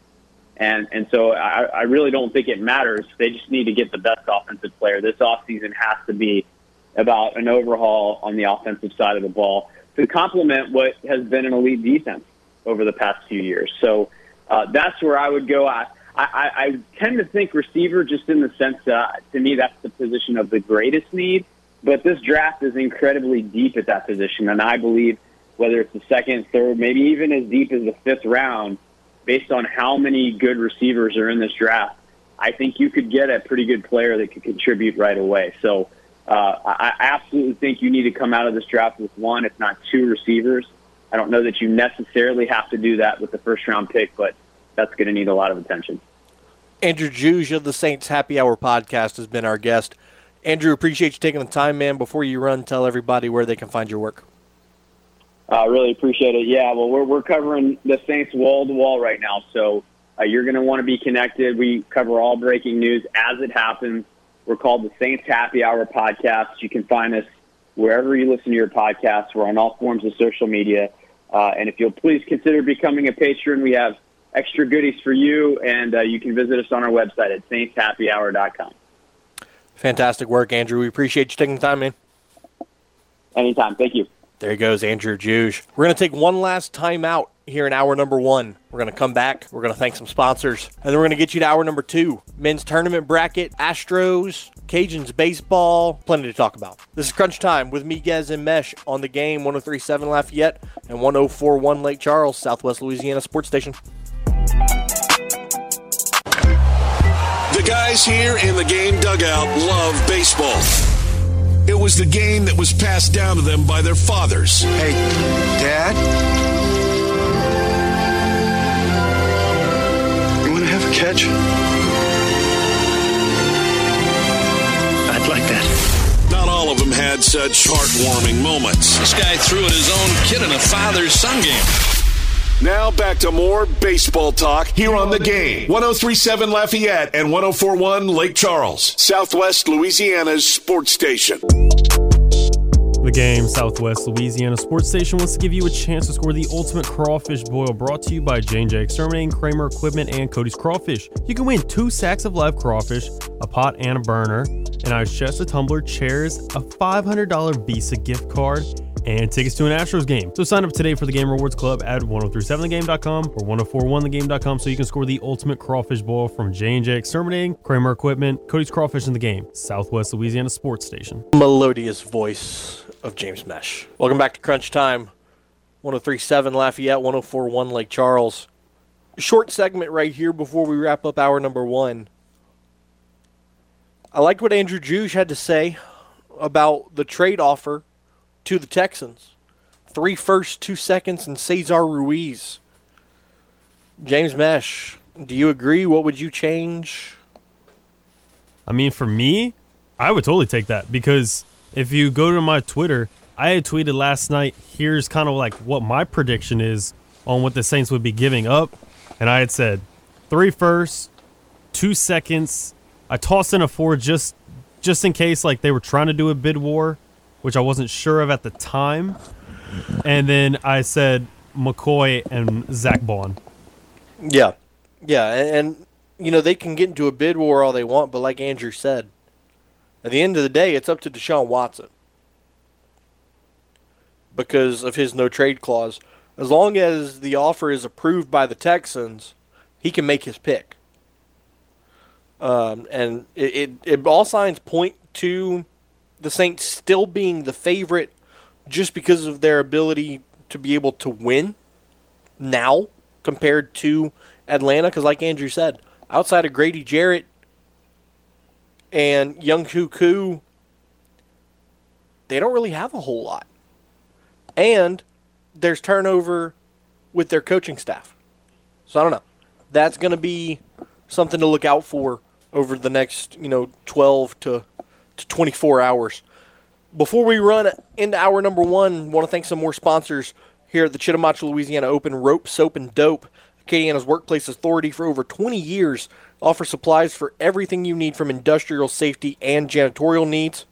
And and so I, I really don't think it matters. They just need to get the best offensive player. This offseason has to be about an overhaul on the offensive side of the ball to complement what has been an elite defense over the past few years. So uh, that's where I would go. I, I, I tend to think receiver just in the sense that to me that's the position of the greatest need. But this draft is incredibly deep at that position, and I believe whether it's the second, third, maybe even as deep as the fifth round – based on how many good receivers are in this draft, I think you could get a pretty good player that could contribute right away. So uh, I absolutely think you need to come out of this draft with one, if not two receivers. I don't know that you necessarily have to do that with the first round pick, but that's going to need a lot of attention. Andrew Juge of the Saints Happy Hour podcast has been our guest. Andrew, appreciate you taking the time, man. Before you run, tell everybody where they can find your work. I uh, really appreciate it. Yeah, well, we're we're covering the Saints wall to wall right now, so uh, you're going to want to be connected. We cover all breaking news as it happens. We're called the Saints Happy Hour Podcast. You can find us wherever you listen to your podcasts. We're on all forms of social media. Uh, and if you'll please consider becoming a patron, we have extra goodies for you, and uh, you can visit us on our website at saintshappyhour.com. Fantastic work, Andrew. We appreciate you taking the time, man. Anytime. Thank you. There he goes, Andrew Juge. We're going to take one last time out here in hour number one. We're going to come back. We're going to thank some sponsors. And then we're going to get you to hour number two men's tournament bracket, Astros, Cajuns baseball, plenty to talk about. This is Crunch Time with Miguez and Mesh on the game 1037 Lafayette and 1041 Lake Charles, Southwest Louisiana Sports Station. The guys here in the game dugout love baseball. It was the game that was passed down to them by their fathers. Hey, Dad? You want to have a catch? I'd like that. Not all of them had such heartwarming moments. This guy threw at his own kid in a father-son game. Now back to more baseball talk here on the game. 1037 Lafayette and 1041 Lake Charles, Southwest Louisiana's sports station. The game, Southwest Louisiana Sports Station, wants to give you a chance to score the ultimate crawfish boil brought to you by J&J Exterminating, Kramer Equipment, and Cody's Crawfish. You can win two sacks of live crawfish, a pot and a burner, an ice chest, a tumbler, chairs, a $500 Visa gift card, and tickets to an Astros game. So sign up today for the Game Rewards Club at 1037thegame.com or 1041thegame.com so you can score the ultimate crawfish boil from J&J Exterminating, Kramer Equipment, Cody's Crawfish in the Game, Southwest Louisiana Sports Station. Melodious voice of James Mesh. Welcome back to Crunch Time. 1037 Lafayette, 1041 Lake Charles. Short segment right here before we wrap up hour number one. I liked what Andrew Juge had to say about the trade offer to the Texans. Three first, two seconds, and Cesar Ruiz. James Mesh, do you agree? What would you change? I mean, for me, I would totally take that because if you go to my Twitter, I had tweeted last night, here's kind of like what my prediction is on what the Saints would be giving up. And I had said three firsts, two seconds. I tossed in a four just just in case like they were trying to do a bid war, which I wasn't sure of at the time. And then I said McCoy and Zack Baun. Yeah. Yeah. And, and, you know, they can get into a bid war all they want, but like Andrew said, at the end of the day, it's up to Deshaun Watson because of his no trade clause. As long as the offer is approved by the Texans, he can make his pick. Um, and it, it, it all signs point to the Saints still being the favorite just because of their ability to be able to win now compared to Atlanta. Because, like Andrew said, outside of Grady Jarrett and Young Koo they don't really have a whole lot. And there's turnover with their coaching staff. So I don't know. That's going to be something to look out for over the next, you know, 12 to, to 24 hours. Before we run into hour number one, want to thank some more sponsors here at the Chitimacha, Louisiana Open Rope, Soap, and Dope. Acadiana's workplace authority for over 20 years offer supplies for everything you need from industrial safety and janitorial needs.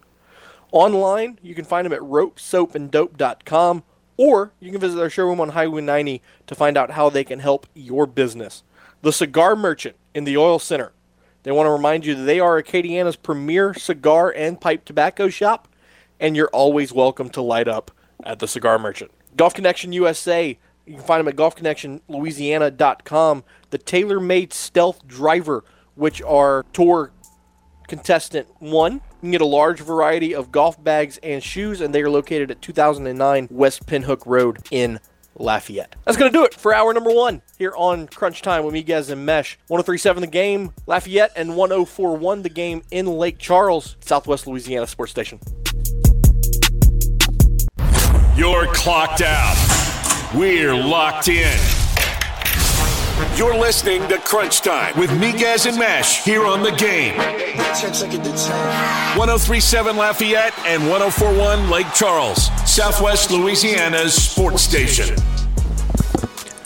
Online, you can find them at ropesoapanddope.com or you can visit their showroom on Highway 90 to find out how they can help your business. The Cigar Merchant in the Oil Center. They want to remind you that they are Acadiana's premier cigar and pipe tobacco shop, and you're always welcome to light up at the Cigar Merchant. Golf Connection USA, you can find them at golfconnectionlouisiana.com. The TaylorMade stealth driver, which are tour contestant one. You can get a large variety of golf bags and shoes, and they are located at 2009 West Pinhook Road in Lafayette. That's going to do it for hour number one here on Crunch Time with Miguez and Mesh. 1037 the game, Lafayette, and 1041 the game in Lake Charles, Southwest Louisiana Sports Station. You're clocked out. We're locked in. You're listening to Crunch Time with Miguez and Mesh here on the game. 1037 Lafayette and 1041 Lake Charles, Southwest Louisiana's sports station.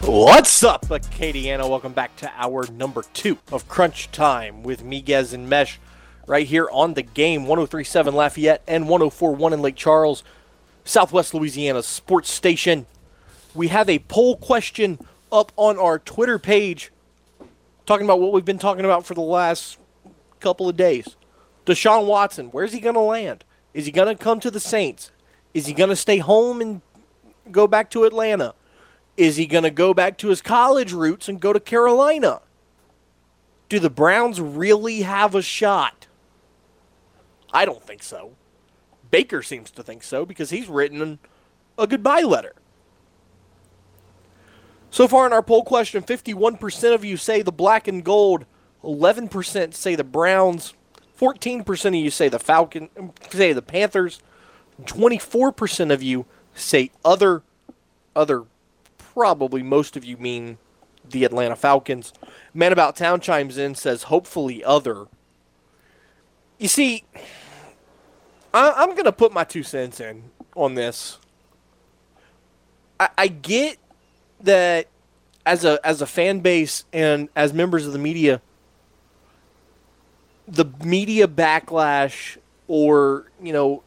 What's up, Acadiana? Welcome back to our number two of Crunch Time with Miguez and Mesh right here on the game 1037 Lafayette and 1041 in Lake Charles, Southwest Louisiana's sports station. We have a poll question up on our Twitter page talking about what we've been talking about for the last couple of days. Deshaun Watson, where's he going to land? Is he going to come to the Saints? Is he going to stay home and go back to Atlanta? Is he going to go back to his college roots and go to Carolina? Do the Browns really have a shot? I don't think so. Baker seems to think so because he's written a goodbye letter. So far in our poll question, 51% of you say the black and gold, 11% say the Browns, 14% of you say the Falcon, um, say the Panthers, 24% of you say other other probably most of you mean the Atlanta Falcons. Man About Town chimes in, says, hopefully other. You see, I, am going to put my two cents in on this. I, I get that as a as a fan base and as members of the media, the media backlash or you know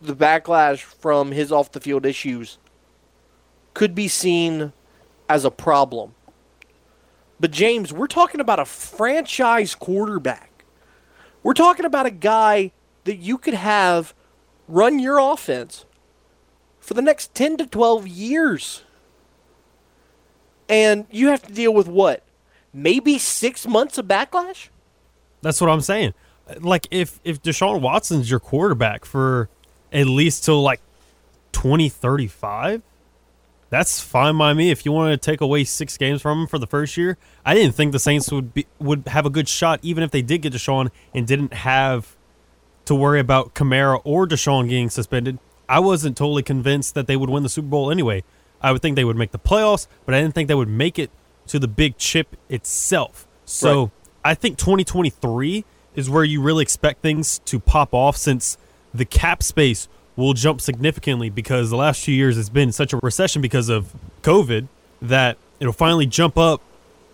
the backlash from his off the field issues could be seen as a problem. But James, we're talking about a franchise quarterback. We're talking about a guy that you could have run your offense for the next 10 to 12 years. And you have to deal with what? Maybe 6 months of backlash? That's what I'm saying. Like if if Deshaun Watson's your quarterback for at least till like 2035, that's fine by me. If you want to take away six games from him for the first year, I didn't think the Saints would be would have a good shot, even if they did get Deshaun and didn't have to worry about Kamara or Deshaun getting suspended. I wasn't totally convinced that they would win the Super Bowl anyway. I would think they would make the playoffs, but I didn't think they would make it to the big chip itself. So right. I think 2023 is where you really expect things to pop off since the cap space will jump significantly because the last few years has been such a recession because of COVID that it'll finally jump up,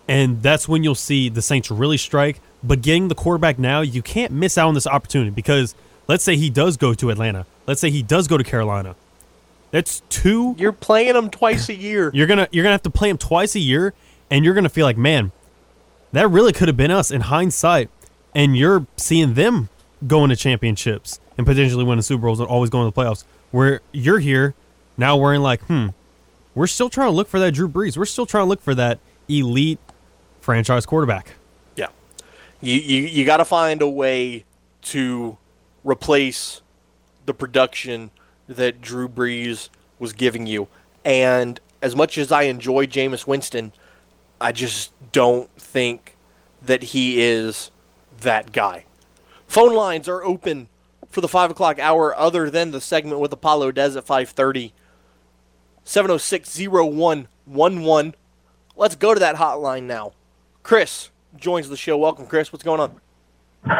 and that's when you'll see the Saints really strike. But getting the quarterback now, you can't miss out on this opportunity because let's say he does go to Atlanta, let's say he does go to Carolina. That's two. You're playing them twice a year. You're gonna you're gonna have to play them twice a year, and you're gonna feel like, man, that really could have been us in hindsight. And you're seeing them going to championships and potentially winning Super Bowls and always going to the playoffs. Where you're here now wearing like, hmm, we're still trying to look for that Drew Brees. We're still trying to look for that elite franchise quarterback. Yeah. You you, you got to find a way to replace the production that Drew Brees was giving you. And as much as I enjoy Jameis Winston, I just don't think that he is that guy. Phone lines are open for the five o'clock hour, other than the segment with Apollo Des at five thirty. 706-0111. Let's go to that hotline now. Chris joins the show. Welcome, Chris. What's going on?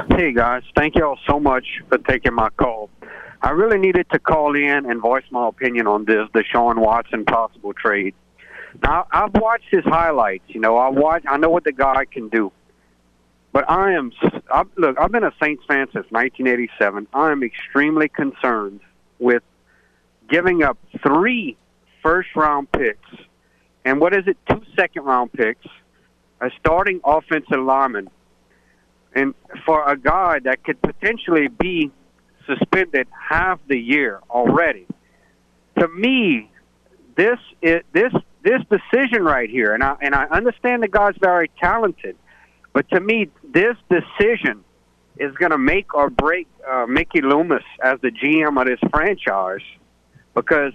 Hey guys, thank y'all so much for taking my call. I really needed to call in and voice my opinion on this Deshaun Watson possible trade. Now I've watched his highlights. You know, I watch. I know what the guy can do. But I am I, look. I've been a Saints fan since 1987. I am extremely concerned with giving up three first round picks, and what is it? Two second round picks, a starting offensive lineman, and for a guy that could potentially be suspended half the year already. To me, this is, this this decision right here, and I and I understand the guy's very talented but to me, this decision is going to make or break uh, Mickey Loomis as the GM of this franchise because,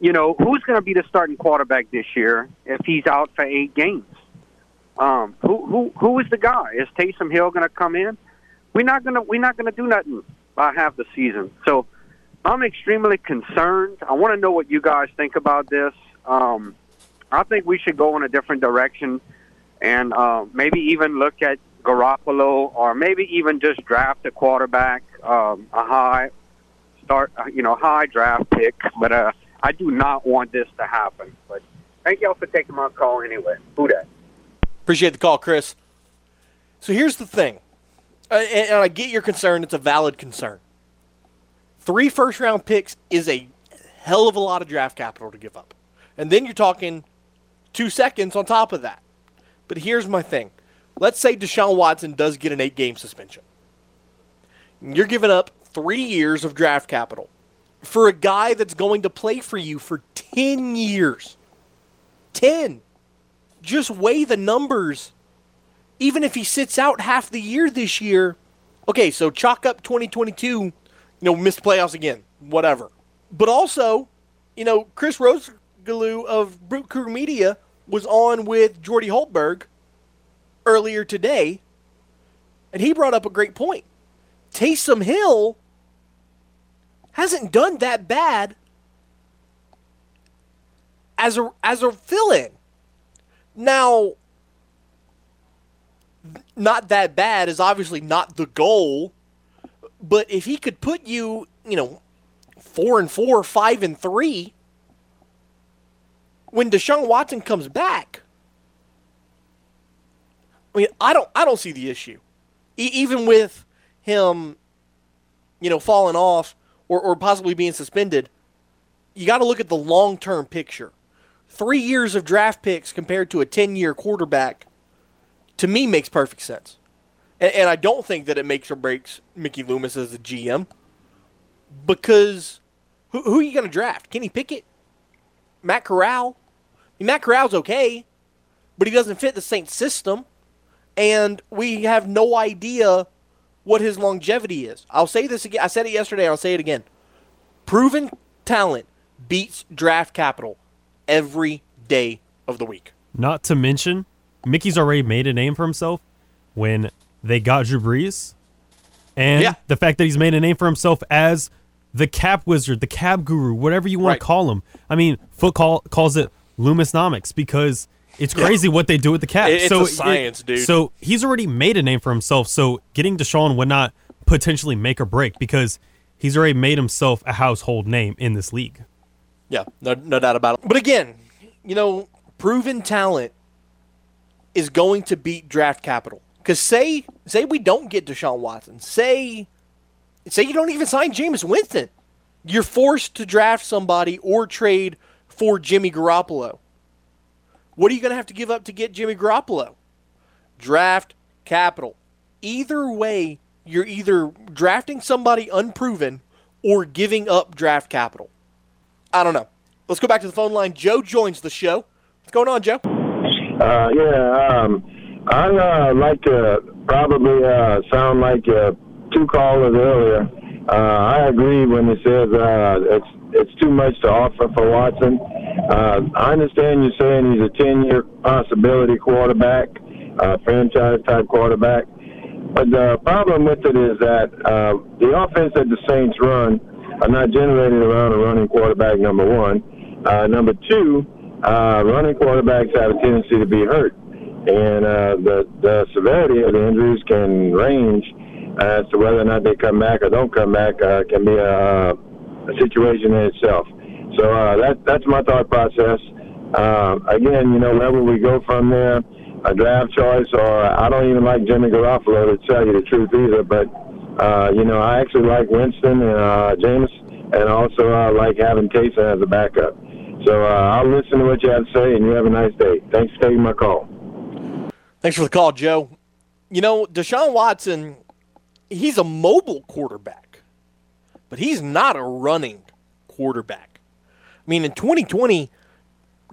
you know, who's going to be the starting quarterback this year if he's out for eight games? Um, who who who is the guy? Is Taysom Hill going to come in? We're not gonna we're not gonna do nothing by half the season. So I'm extremely concerned. I want to know what you guys think about this. Um, I think we should go in a different direction and uh, maybe even look at Garoppolo, or maybe even just draft a quarterback, um, a high start, uh, you know, high draft pick. But uh, I do not want this to happen. But thank y'all for taking my call anyway. Who that? Appreciate the call, Chris. So here's the thing, Uh, and, and I get your concern. It's a valid concern. Three first round picks is a hell of a lot of draft capital to give up, and then you're talking two seconds on top of that. But here's my thing. Let's say Deshaun Watson does get an eight game suspension. You're giving up three years of draft capital for a guy that's going to play for you for 10 years. 10. Just weigh the numbers. Even if he sits out half the year this year, okay, so chalk up 2022, you know, missed playoffs again, whatever. But also, you know, Chris Rosegaloo of Brute Crew Media was on with Jordy Holtberg earlier today, and he brought up a great point. Taysom Hill hasn't done that bad as a as a fill-in. Now, not that bad is obviously not the goal, but if he could put you, you know, four and four, five and three, when Deshaun Watson comes back, I mean, I don't, I don't see the issue, e- even with him, you know, falling off or, or possibly being suspended. You got to look at the long term picture. Three years of draft picks compared to a ten year quarterback, to me, makes perfect sense. And, and I don't think that it makes or breaks Mickey Loomis as a GM because who, who are you going to draft? Kenny Pickett? Matt Corral? I mean, Matt Corral's okay, but he doesn't fit the Saints system. And we have no idea what his longevity is. I'll say this again. I said it yesterday. I'll say it again. Proven talent beats draft capital every day of the week. Not to mention, Mickey's already made a name for himself when they got Drew Brees. And Yeah. the fact that he's made a name for himself as the cap wizard, the cap guru, whatever you want Right. to call him. I mean, Foot call, calls it Loomisnomics because it's Yeah. crazy what they do with the cap. It- it's so science, dude. So he's already made a name for himself. So getting Deshaun would not potentially make or break because he's already made himself a household name in this league. Yeah, no, no doubt about it. But again, you know, proven talent is going to beat draft capital. Because say say we don't get Deshaun Watson, say say you don't even sign Jameis Winston, you're forced to draft somebody or trade for Jimmy Garoppolo. What are you going to have to give up to get Jimmy Garoppolo? Draft capital. Either way, you're either drafting somebody unproven or giving up draft capital. I don't know. Let's go back to the phone line. Joe joins the show. What's going on, Joe? Uh, yeah, um, I uh, like to probably uh, sound like uh, two callers earlier. Uh, I agree when it says uh, it's it's too much to offer for Watson. Uh, I understand you're saying he's a 10-year possibility quarterback, uh, franchise type quarterback. But the problem with it is that uh, the offense that the Saints run are not generated around a running quarterback. Number one, uh, number two, uh, running quarterbacks have a tendency to be hurt, and uh, the the severity of the injuries can range as to whether or not they come back or don't come back. Uh, can be a, a situation in itself. So uh, that that's my thought process. Uh, again, you know, wherever we go from there, a draft choice, or I don't even like Jimmy Garoppolo to tell you the truth either. But uh, you know, I actually like Winston and uh, James, and also uh, like having Taysom as a backup. So uh, I'll listen to what you have to say, and you have a nice day. Thanks for taking my call. Thanks for the call, Joe. You know, Deshaun Watson, he's a mobile quarterback, but he's not a running quarterback. I mean, in 2020,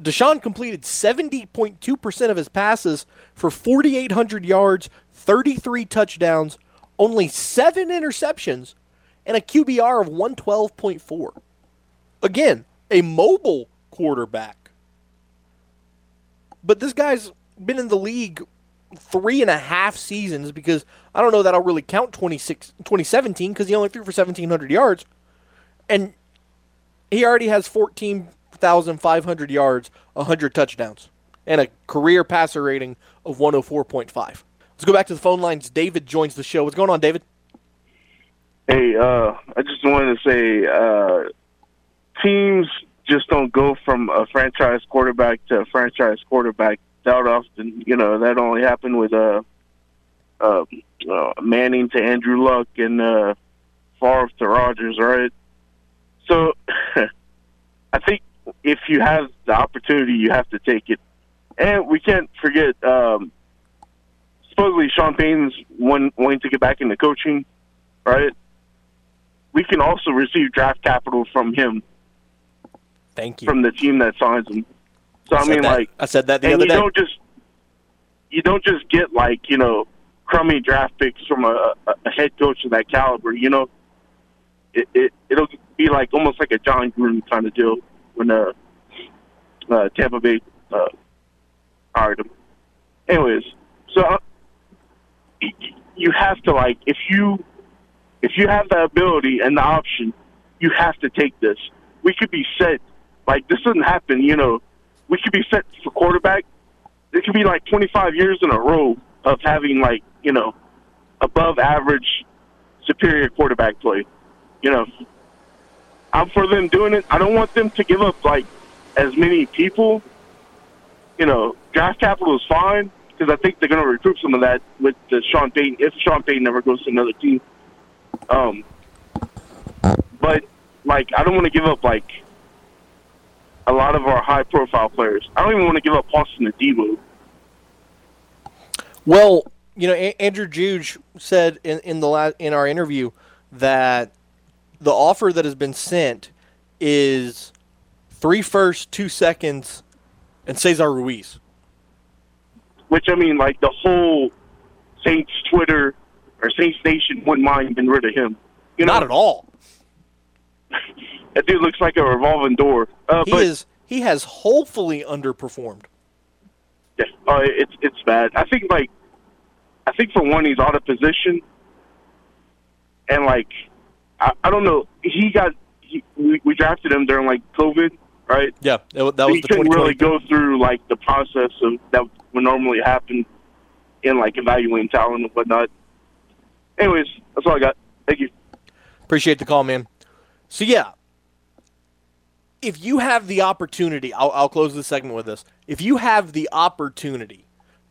Deshaun completed 70.2% of his passes for 4,800 yards, 33 touchdowns, only seven interceptions, and a QBR of 112.4. Again, a mobile quarterback. But this guy's been in the league three and a half seasons because I don't know that I'll really count 26, 2017 because he only threw for 1,700 yards. And he already has 14,500 yards, 100 touchdowns, and a career passer rating of 104.5. Let's go back to the phone lines. David joins the show. What's going on, David? Hey, uh, I just wanted to say, uh, teams just don't go from a franchise quarterback to a franchise quarterback that often. You know, that only happened with uh, uh, uh, Manning to Andrew Luck and uh, Favre to Rodgers, right? So, I think if you have the opportunity, you have to take it. And we can't forget, um, supposedly Sean Payton's one, wanting to get back into coaching, right? We can also receive draft capital from him, Thank you. from the team that signs him. So I, said mean, that- like, I said that the and other you day. don't just you don't just get like you know crummy draft picks from a, a a head coach of that caliber. You know, it, it it'll be like almost like a Jon Gruden kind of deal when uh, uh Tampa Bay uh, hired him. Anyways, so uh, you have to like if you if you have the ability and the option, you have to take this. We could be set like this doesn't happen. You know, we could be set for quarterback. It could be like 25 years in a row of having like you know above average, superior quarterback play. You know, I'm for them doing it. I don't want them to give up like as many people. You know, draft capital is fine because I think they're going to recruit some of that with the Sean Payton if Sean Payton never goes to another team. Um, but like, I don't want to give up like a lot of our high profile players. I don't even want to give up Austin Adebo. Well, you know, A- Andrew Juge said in, in the la- in our interview that the offer that has been sent is three firsts, two seconds, and Cesar Ruiz. Which I mean, like the whole Saints Twitter or Saints Nation wouldn't mind getting rid of him. You know, Not at all. that dude looks like a revolving door. Uh, He but is he has hopefully underperformed. Yeah, uh, it's it's bad. I think like, I think for one he's out of position, and like, I, I don't know. He got he, we, we drafted him during like COVID, right? Yeah, that, wa- that So was he the couldn't really go through like the process of that would normally happen in like evaluating talent and whatnot. Anyways, that's all I got. Thank you. Appreciate the call, man. So yeah, if you have the opportunity, I'll, I'll close the segment with this. If you have the opportunity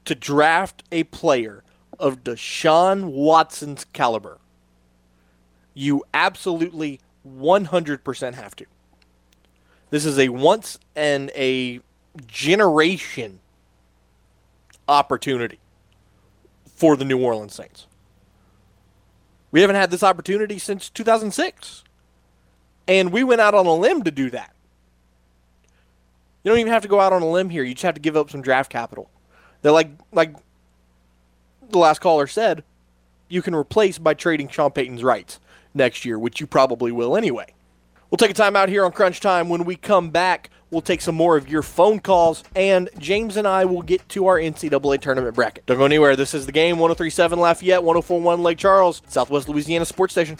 to draft a player of Deshaun Watson's caliber, you absolutely 100% have to. This is a once and a generation opportunity for the New Orleans Saints. We haven't had this opportunity since 2006. And we went out on a limb to do that. You don't even have to go out on a limb here. You just have to give up some draft capital. They're like like the last caller said, you can replace by trading Sean Payton's rights next year, which you probably will anyway. We'll take a time out here on Crunch Time. When we come back, we'll take some more of your phone calls, and James and I will get to our NCAA tournament bracket. Don't go anywhere. This is the game 1037 Lafayette, 1041 Lake Charles, Southwest Louisiana Sports Station.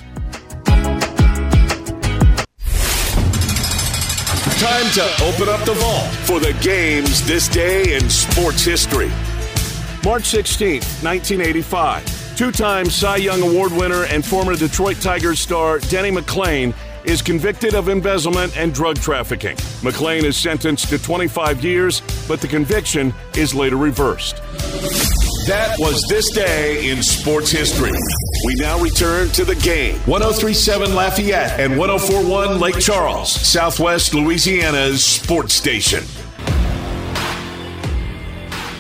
Time to open up the vault for the games this day in sports history. March 16th, 1985. Two time Cy Young Award winner and former Detroit Tigers star Denny McLain is convicted of embezzlement and drug trafficking. McLain is sentenced to 25 years, but the conviction is later reversed. That was this day in sports history. We now return to the game. 1037 Lafayette and 1041 Lake Charles, Southwest Louisiana's sports station.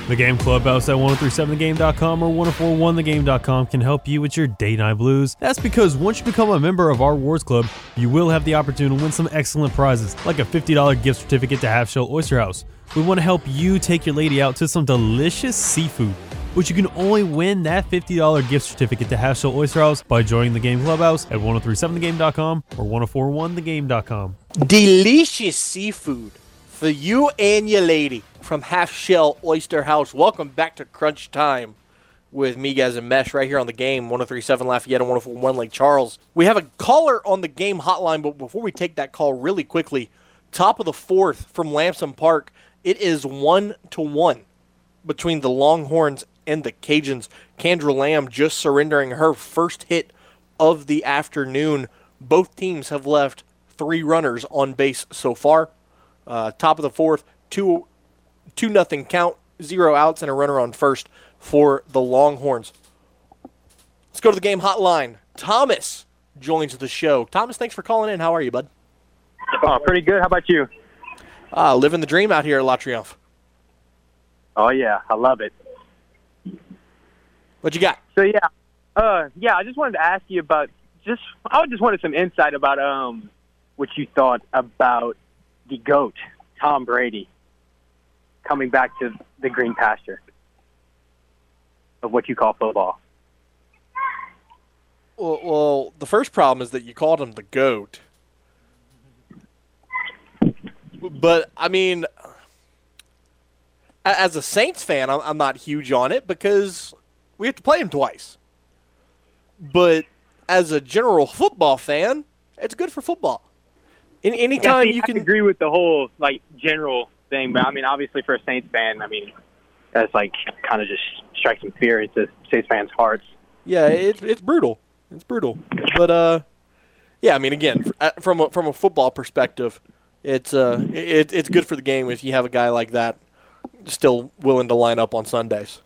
The Game Clubhouse at 1037thegame.com or 1041thegame.com can help you with your day night blues. That's because once you become a member of our Wars club, you will have the opportunity to win some excellent prizes, like a $50 gift certificate to Half Shell Oyster House. We want to help you take your lady out to some delicious seafood, but you can only win that $50 gift certificate to Half Shell Oyster House by joining the Game Clubhouse at 1037thegame.com or 1041thegame.com. Delicious seafood for you and your lady from Half Shell Oyster House. Welcome back to Crunch Time with Miguez, and Mesh right here on the game 1037 Lafayette and 1041 Lake Charles. We have a caller on the game hotline, but before we take that call, really quickly, top of the fourth from Lamson Park, it is one to one between the Longhorns and the Cajuns. Kandra Lamb just surrendering her first hit of the afternoon. Both teams have left three runners on base so far. Uh, top of the fourth, two two nothing count, zero outs and a runner on first for the Longhorns. Let's go to the game hotline. Thomas joins the show. Thomas, thanks for calling in. How are you, bud? Oh, pretty good. How about you? Ah, living the dream out here at Le Triomphe. Oh yeah, I love it. What you got? So yeah, uh, yeah, I just wanted to ask you about just I just wanted some insight about um what you thought about the goat Tom Brady coming back to the green pasture of what you call football. Well, well, the first problem is that you called him the goat. But I mean, as a Saints fan, I'm, I'm not huge on it because we have to play him twice. But as a general football fan, it's good for football. Any, anytime Yeah, see, you I can agree with the whole like general thing, but I mean, obviously for a Saints fan, I mean, that's like kind of just strikes some fear into Saints fans' hearts. Yeah, it, it's brutal. It's brutal. But uh, yeah, I mean, again, uh, from a, from a football perspective, it's uh, it, it's good for the game if you have a guy like that still willing to line up on Sundays.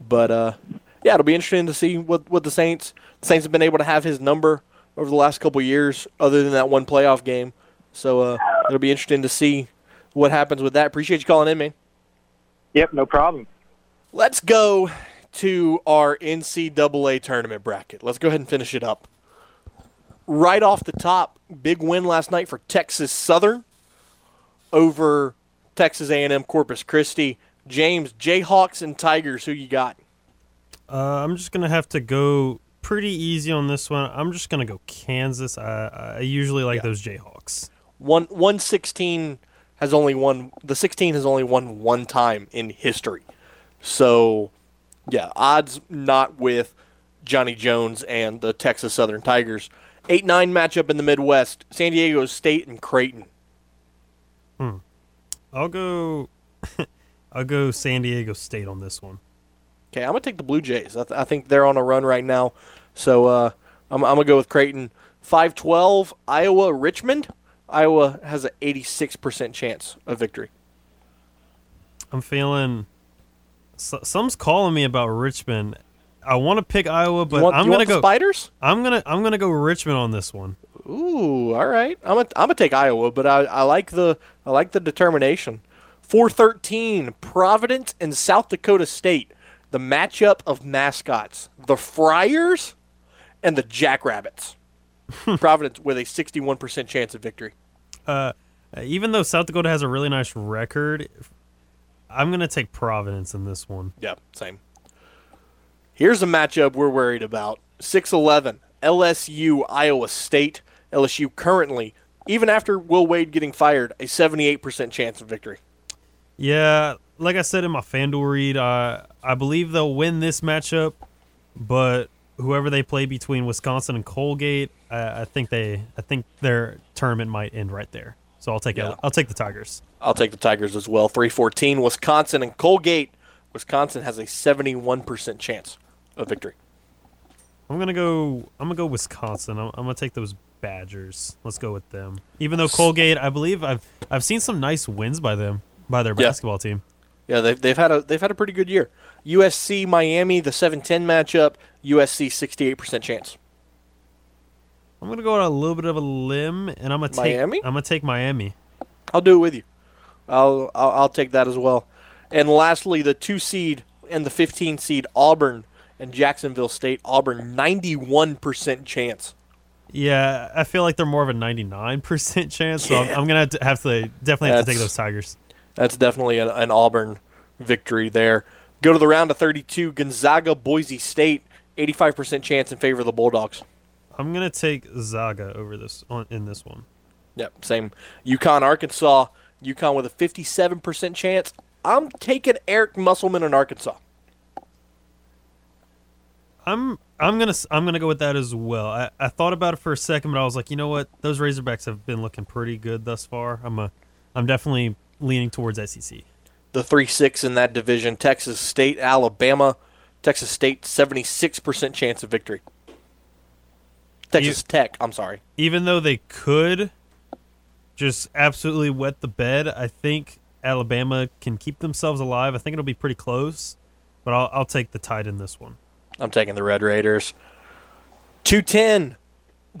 But uh, yeah, it'll be interesting to see what what the Saints the Saints have been able to have his number over the last couple of years, other than that one playoff game. So uh, it'll be interesting to see what happens with that. Appreciate you calling in, man. Yep, no problem. Let's go to our NCAA tournament bracket. Let's go ahead and finish it up. Right off the top, big win last night for Texas Southern over Texas A&M Corpus Christi. James, Jayhawks and Tigers, who you got? Uh, I'm just gonna have to go pretty easy on this one. I'm just gonna go Kansas. I, I usually like those Jayhawks. One one sixteen has only won the sixteen has only won one time in history. So yeah, odds not with Johnny Jones and the Texas Southern Tigers. Eight nine matchup in the Midwest. San Diego State and Creighton. Hmm. I'll go. I'll go San Diego State on this one. Okay, I'm gonna take the Blue Jays. I, th- I think they're on a run right now. So uh, I'm, I'm gonna go with Creighton. Five twelve Iowa Richmond. Iowa has an 86% chance of victory. I'm feeling. So, some's calling me about Richmond. I want to pick Iowa, but want- I'm gonna go Spiders. I'm gonna I'm gonna go Richmond on this one. Ooh, all right. I'm gonna I'm gonna take Iowa, but I, I like the I like the determination. Four thirteen Providence and South Dakota State. The matchup of mascots: the Friars and the Jackrabbits. Providence with a 61% chance of victory. Uh, even though South Dakota has a really nice record, I'm gonna take Providence in this one. Yeah, same. Here's a matchup we're worried about. 6-11 LSU Iowa State. LSU currently, even after Will Wade getting fired, a 78% chance of victory. Yeah, like I said in my FanDuel read, uh, I believe they'll win this matchup, but whoever they play between Wisconsin and Colgate, I, I think they, I think their tournament might end right there. So I'll take Yeah. it. I'll take the Tigers. I'll take the Tigers as well. 314 Wisconsin and Colgate. Wisconsin has a 71% chance of victory. I'm gonna go. I'm gonna go Wisconsin. I'm, I'm gonna take those Badgers. Let's go with them. Even though Colgate, I believe I've I've seen some nice wins by them by their Yeah. basketball team. Yeah, they've, they've had a they've had a pretty good year. USC Miami the 7-10 matchup. USC 68% chance. I'm gonna go on a little bit of a limb, and I'm gonna take. Miami? I'm gonna take Miami. I'll do it with you. I'll, I'll I'll take that as well. And lastly, the two seed and the 15 seed Auburn and Jacksonville State. Auburn 91% chance. Yeah, I feel like they're more of a 99% chance. So I'm, I'm gonna have to, have to definitely have to take those Tigers. That's definitely an, an Auburn victory there. Go to the round of 32. Gonzaga Boise State 85% chance in favor of the Bulldogs. I'm gonna take Zaga over this on in this one. Yep, same. UConn Arkansas. UConn with a 57% chance. I'm taking Eric Musselman in Arkansas. I'm I'm gonna I'm gonna go with that as well. I, I thought about it for a second, but I was like, you know what? Those Razorbacks have been looking pretty good thus far. I'm a I'm definitely leaning towards SEC. the three six in that division. Texas State, Alabama. Texas State seventy six percent chance of victory. Texas Tech. I'm sorry. Even though they could just absolutely wet the bed, I think Alabama can keep themselves alive. I think it'll be pretty close, but I'll I'll take the Tide in this one. I'm taking the Red Raiders. Two ten.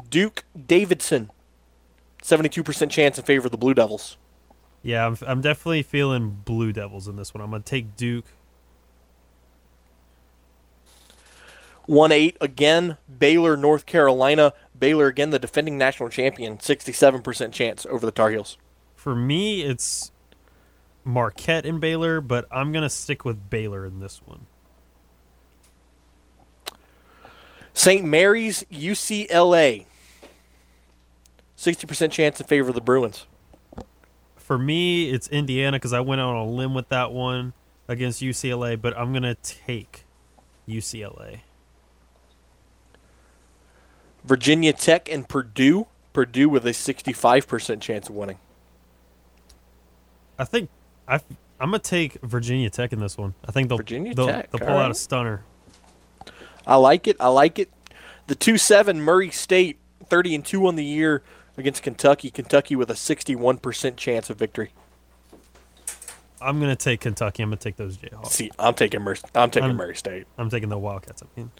Duke Davidson. Seventy two percent chance in favor of the Blue Devils. Yeah, I'm, I'm definitely feeling Blue Devils in this one. I'm gonna take Duke. One eight again. Baylor, North Carolina. Baylor again, the defending national champion. Sixty-seven percent chance over the Tar Heels. For me, it's Marquette and Baylor, but I'm gonna stick with Baylor in this one. St. Mary's, UCLA. Sixty percent chance in favor of the Bruins. For me, it's Indiana because I went out on a limb with that one against UCLA, but I'm gonna take UCLA. Virginia Tech and Purdue. Purdue with a sixty-five percent chance of winning. I think I I'm gonna take Virginia Tech in this one. I think they'll Virginia they'll, Tech, they'll pull all out a stunner. I like it. I like it. The two seven Murray State, thirty and two on the year against Kentucky. Kentucky with a sixty-one percent chance of victory. I'm gonna take Kentucky. I'm gonna take those Jayhawks. See, I'm taking Mur- I'm taking I'm- Murray State. I'm taking the Wildcats. I mean,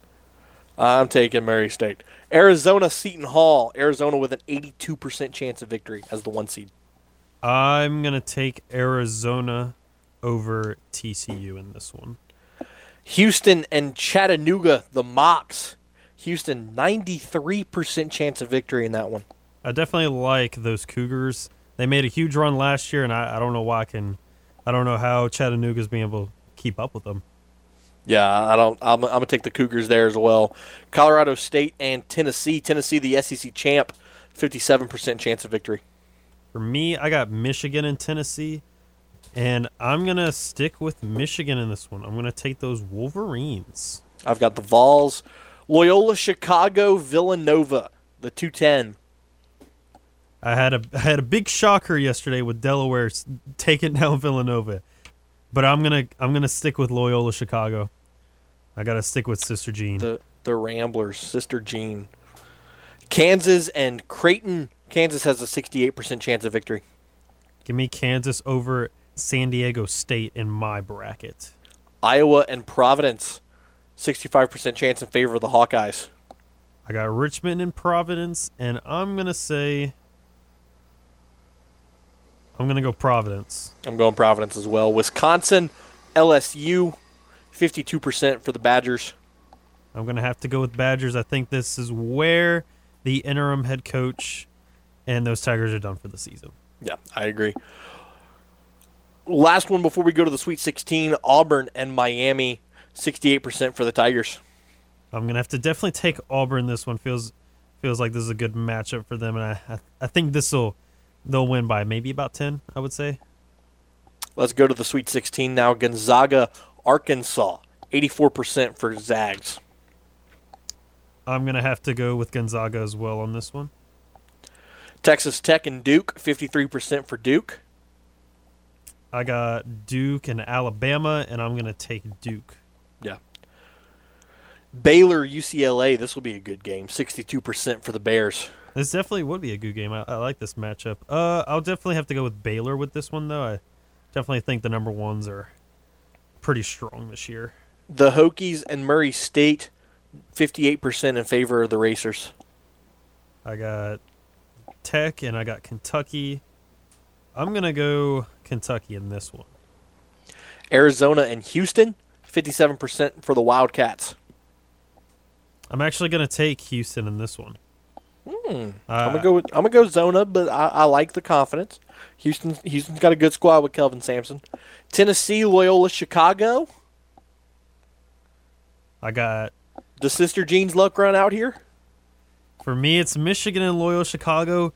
I'm taking Murray State. Arizona Seton Hall. Arizona with an eighty-two percent chance of victory as the one seed. I'm gonna take Arizona over TCU in this one. Houston and Chattanooga, the Mocs. Houston, ninety-three percent chance of victory in that one. I definitely like those Cougars. They made a huge run last year, and I, I don't know why I can. I don't know how Chattanooga's being able to keep up with them. Yeah, I don't. I'm, I'm gonna take the Cougars there as well. Colorado State and Tennessee. Tennessee, the SEC champ, fifty-seven percent chance of victory. For me, I got Michigan and Tennessee, and I'm gonna stick with Michigan in this one. I'm gonna take those Wolverines. I've got the Vols, Loyola Chicago, Villanova, the two ten. I had a I had a big shocker yesterday with Delaware taking down Villanova, but I'm gonna I'm gonna stick with Loyola Chicago. I gotta stick with Sister Jean. The the Ramblers, Sister Jean. Kansas and Creighton. Kansas has a sixty-eight percent chance of victory. Give me Kansas over San Diego State in my bracket. Iowa and Providence, sixty-five percent chance in favor of the Hawkeyes. I got Richmond and Providence, and I'm gonna say I'm gonna go Providence. I'm going Providence as well. Wisconsin, LSU, fifty-two percent for the Badgers. I'm gonna have to go with Badgers. I think this is where the interim head coach and those Tigers are done for the season. Yeah, I agree. Last one before we go to the Sweet 16, Auburn and Miami, 68% for the Tigers. I'm gonna have to definitely take Auburn. This one feels feels like this is a good matchup for them, and I I, I think this will they'll win by maybe about ten. I would say. Let's go to the Sweet 16 now. Gonzaga, Arkansas, 84% for Zags. I'm gonna have to go with Gonzaga as well on this one. Texas Tech and Duke, 53% for Duke. I got Duke and Alabama, and I'm gonna take Duke. Yeah. Baylor, UCLA, this will be a good game. 62% for the Bears. This definitely would be a good game. I, I like this matchup. Uh, I'll definitely have to go with Baylor with this one though. I definitely think the number ones are pretty strong this year. The Hokies and Murray State, 58% in favor of the Racers. I got Tech and I got Kentucky. I'm gonna go Kentucky in this one. Arizona and Houston, 57% for the Wildcats. I'm actually gonna take Houston in this one. Hmm. Uh, I'm gonna go. With, I'm gonna go Zona, but I, I like the confidence. Houston. Houston's got a good squad with Kelvin Sampson. Tennessee, Loyola, Chicago. I got the Sister Jean's luck run out here. For me, it's Michigan and Loyola Chicago,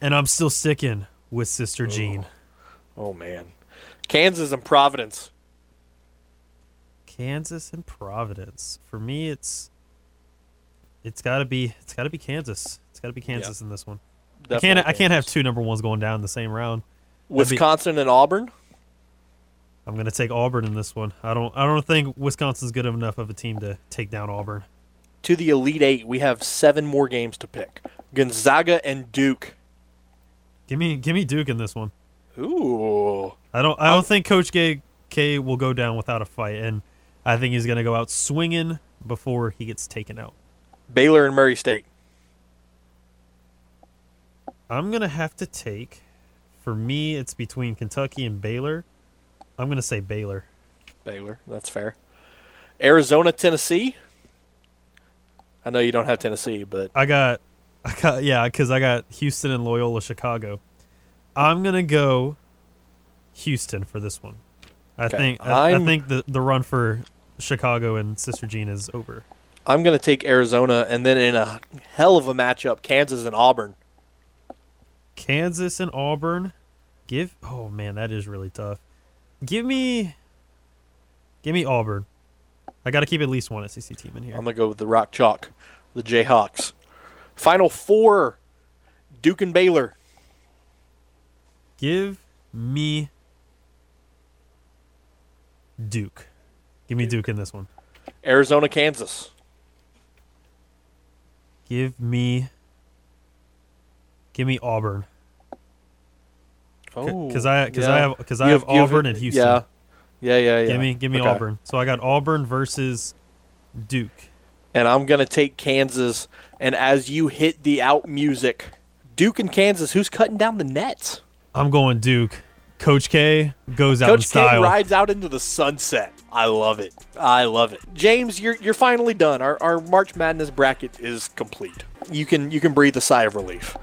and I'm still sticking with Sister Jean. Oh man, Kansas and Providence. Kansas and Providence. For me, it's it's got to be it's got to be Kansas. It's got to be Kansas in this one. I can't Definitely I can't have two number ones going down in the same round. That'd be- Wisconsin and Auburn. I'm going to take Auburn in this one. I don't I don't think Wisconsin's good enough of a team to take down Auburn. To the Elite Eight, we have seven more games to pick. Gonzaga and Duke. Give me give me Duke in this one. Ooh. I don't I don't think Coach K, K will go down without a fight, and I think he's going to go out swinging before he gets taken out. Baylor and Murray State. I'm gonna have to take for me, it's between Kentucky and Baylor. I'm gonna say Baylor. Baylor, that's fair. Arizona, Tennessee. I know you don't have Tennessee, but I got, I got yeah, because I got Houston and Loyola Chicago. I'm gonna go Houston for this one. I Okay. think I, I think the the run for Chicago and Sister Jean is over. I'm going to take Arizona, and then in a hell of a matchup, Kansas and Auburn. Kansas and Auburn. Give oh man, that is really tough. Give me, give me Auburn. I got to keep at least one SEC team in here. I'm going to go with the Rock Chalk, the Jayhawks. Final four, Duke and Baylor. Give me Duke. Give me Duke in this one. Arizona, Kansas. Give me. Give me Auburn. Oh, because I because yeah. I have because I have, have- you have- Auburn and Houston. yeah. Yeah, yeah, yeah. Give me give me Okay. Auburn. So I got Auburn versus Duke. And I'm going to take Kansas. And as you hit the out music, Duke and Kansas, who's cutting down the nets? I'm going Duke. Coach K goes out in Coach K rides out into the sunset. I love it. I love it. James, you're you're finally done. Our our March Madness bracket is complete. You can you can breathe a sigh of relief.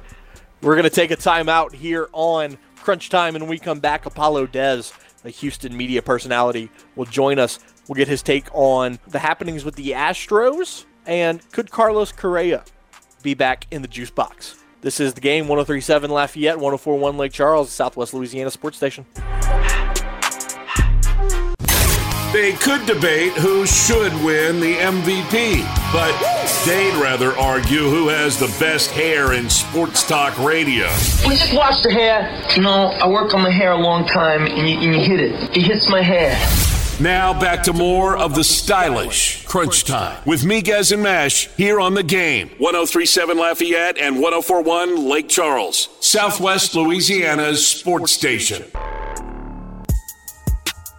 We're gonna take a timeout here on Crunch Time, and we come back, Apollo Dez, the Houston media personality, will join us. We'll get his take on the happenings with the Astros and could Carlos Correa be back in the juice box. This is the game 1037 Lafayette, 1041 Lake Charles, Southwest Louisiana Sports Station. They could debate who should win the MVP, but they'd rather argue who has the best hair in sports talk radio. We just wash the hair. You know, I work on my hair a long time, and you, and you hit it. It hits my hair. Now back to more of the stylish Crunch Time with Miguez and Mash here on the game. 1037 Lafayette and 1041 Lake Charles, Southwest Louisiana's sports station.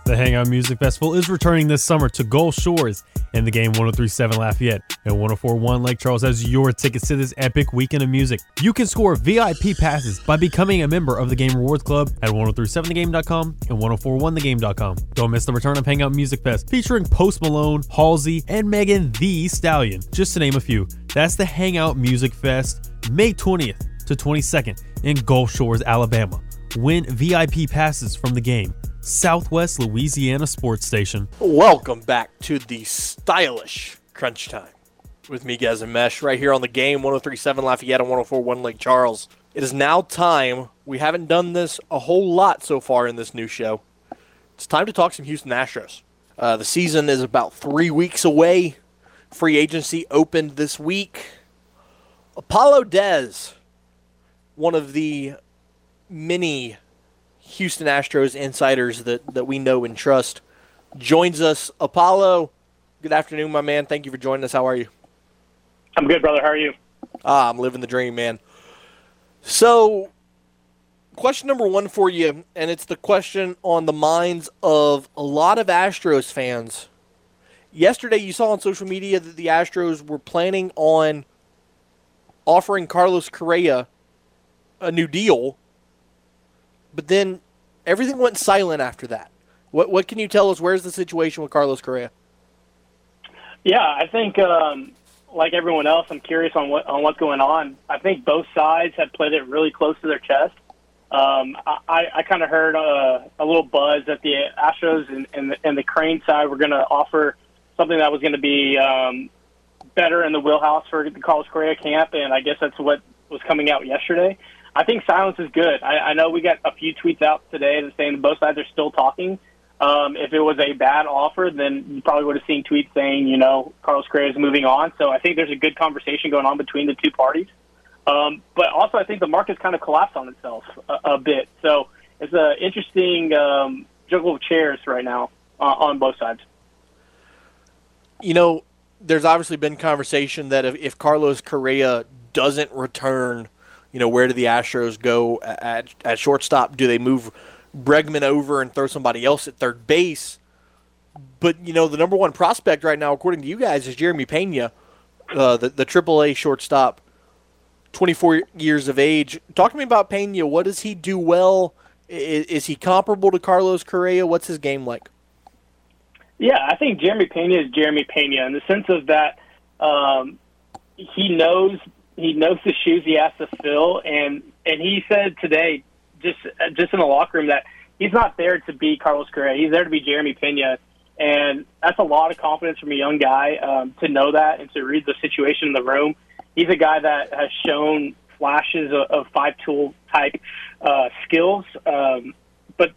The Hangout Music Festival is returning this summer to Gulf Shores, and the game 1037 Lafayette and 1041 Lake Charles has your tickets to this epic weekend of music. You can score VIP passes by becoming a member of the Game Rewards Club at 1037thegame.com and 1041thegame.com. Don't miss the return of Hangout Music Fest featuring Post Malone, Halsey, and Megan the Stallion, just to name a few. That's the Hangout Music Fest, May 20th to 22nd in Gulf Shores, Alabama. Win VIP passes from the game. Southwest Louisiana Sports Station. Welcome back to the stylish Crunch Time with Miguez and Mesh, right here on the game 1037 Lafayette and 1041 Lake Charles. It is now time. We haven't done this a whole lot so far in this new show. It's time to talk some Houston Astros. Uh, the season is about three weeks away. Free agency opened this week. Apollo Dez, one of the many Houston Astros insiders that, that we know and trust, joins us. Apollo, good afternoon, my man. Thank you for joining us. How are you? I'm good, brother. How are you? Ah, I'm living the dream, man. So, question number one for you, and it's the question on the minds of a lot of Astros fans. Yesterday, you saw on social media that the Astros were planning on offering Carlos Correa a new deal, but then everything went silent after that. What what can you tell us? Where's the situation with Carlos Correa? Yeah, I think um, like everyone else, I'm curious on what on what's going on. I think both sides have played it really close to their chest. Um, I, I kind of heard uh, a little buzz that the Astros and, and, the, and the Crane side were going to offer something that was going to be um, better in the wheelhouse for the Carlos Correa camp, and I guess that's what was coming out yesterday. I think silence is good. I, I know we got a few tweets out today saying both sides are still talking. Um, if it was a bad offer, then you probably would have seen tweets saying, you know, Carlos Correa is moving on. So I think there's a good conversation going on between the two parties. Um, but also, I think the market's kind of collapsed on itself a, a bit. So it's an interesting um, juggle of chairs right now uh, on both sides. you know, there's obviously been conversation that if, if Carlos Correa doesn't return, you know, where do the Astros go at, at shortstop? Do they move Bregman over and throw somebody else at third base? But, you know, the number one prospect right now, according to you guys, is Jeremy Pena, uh, the, the AAA shortstop. 24 years of age. Talk to me about Pena. What does he do well? Is, is he comparable to Carlos Correa? What's his game like? Yeah, I think Jeremy Pena is Jeremy Pena in the sense of that um, he knows he knows the shoes he has to fill, and and he said today, just just in the locker room, that he's not there to be Carlos Correa. He's there to be Jeremy Pena, and that's a lot of confidence from a young guy um, to know that and to read the situation in the room. He's a guy that has shown flashes of, of five tool type uh, skills, um, but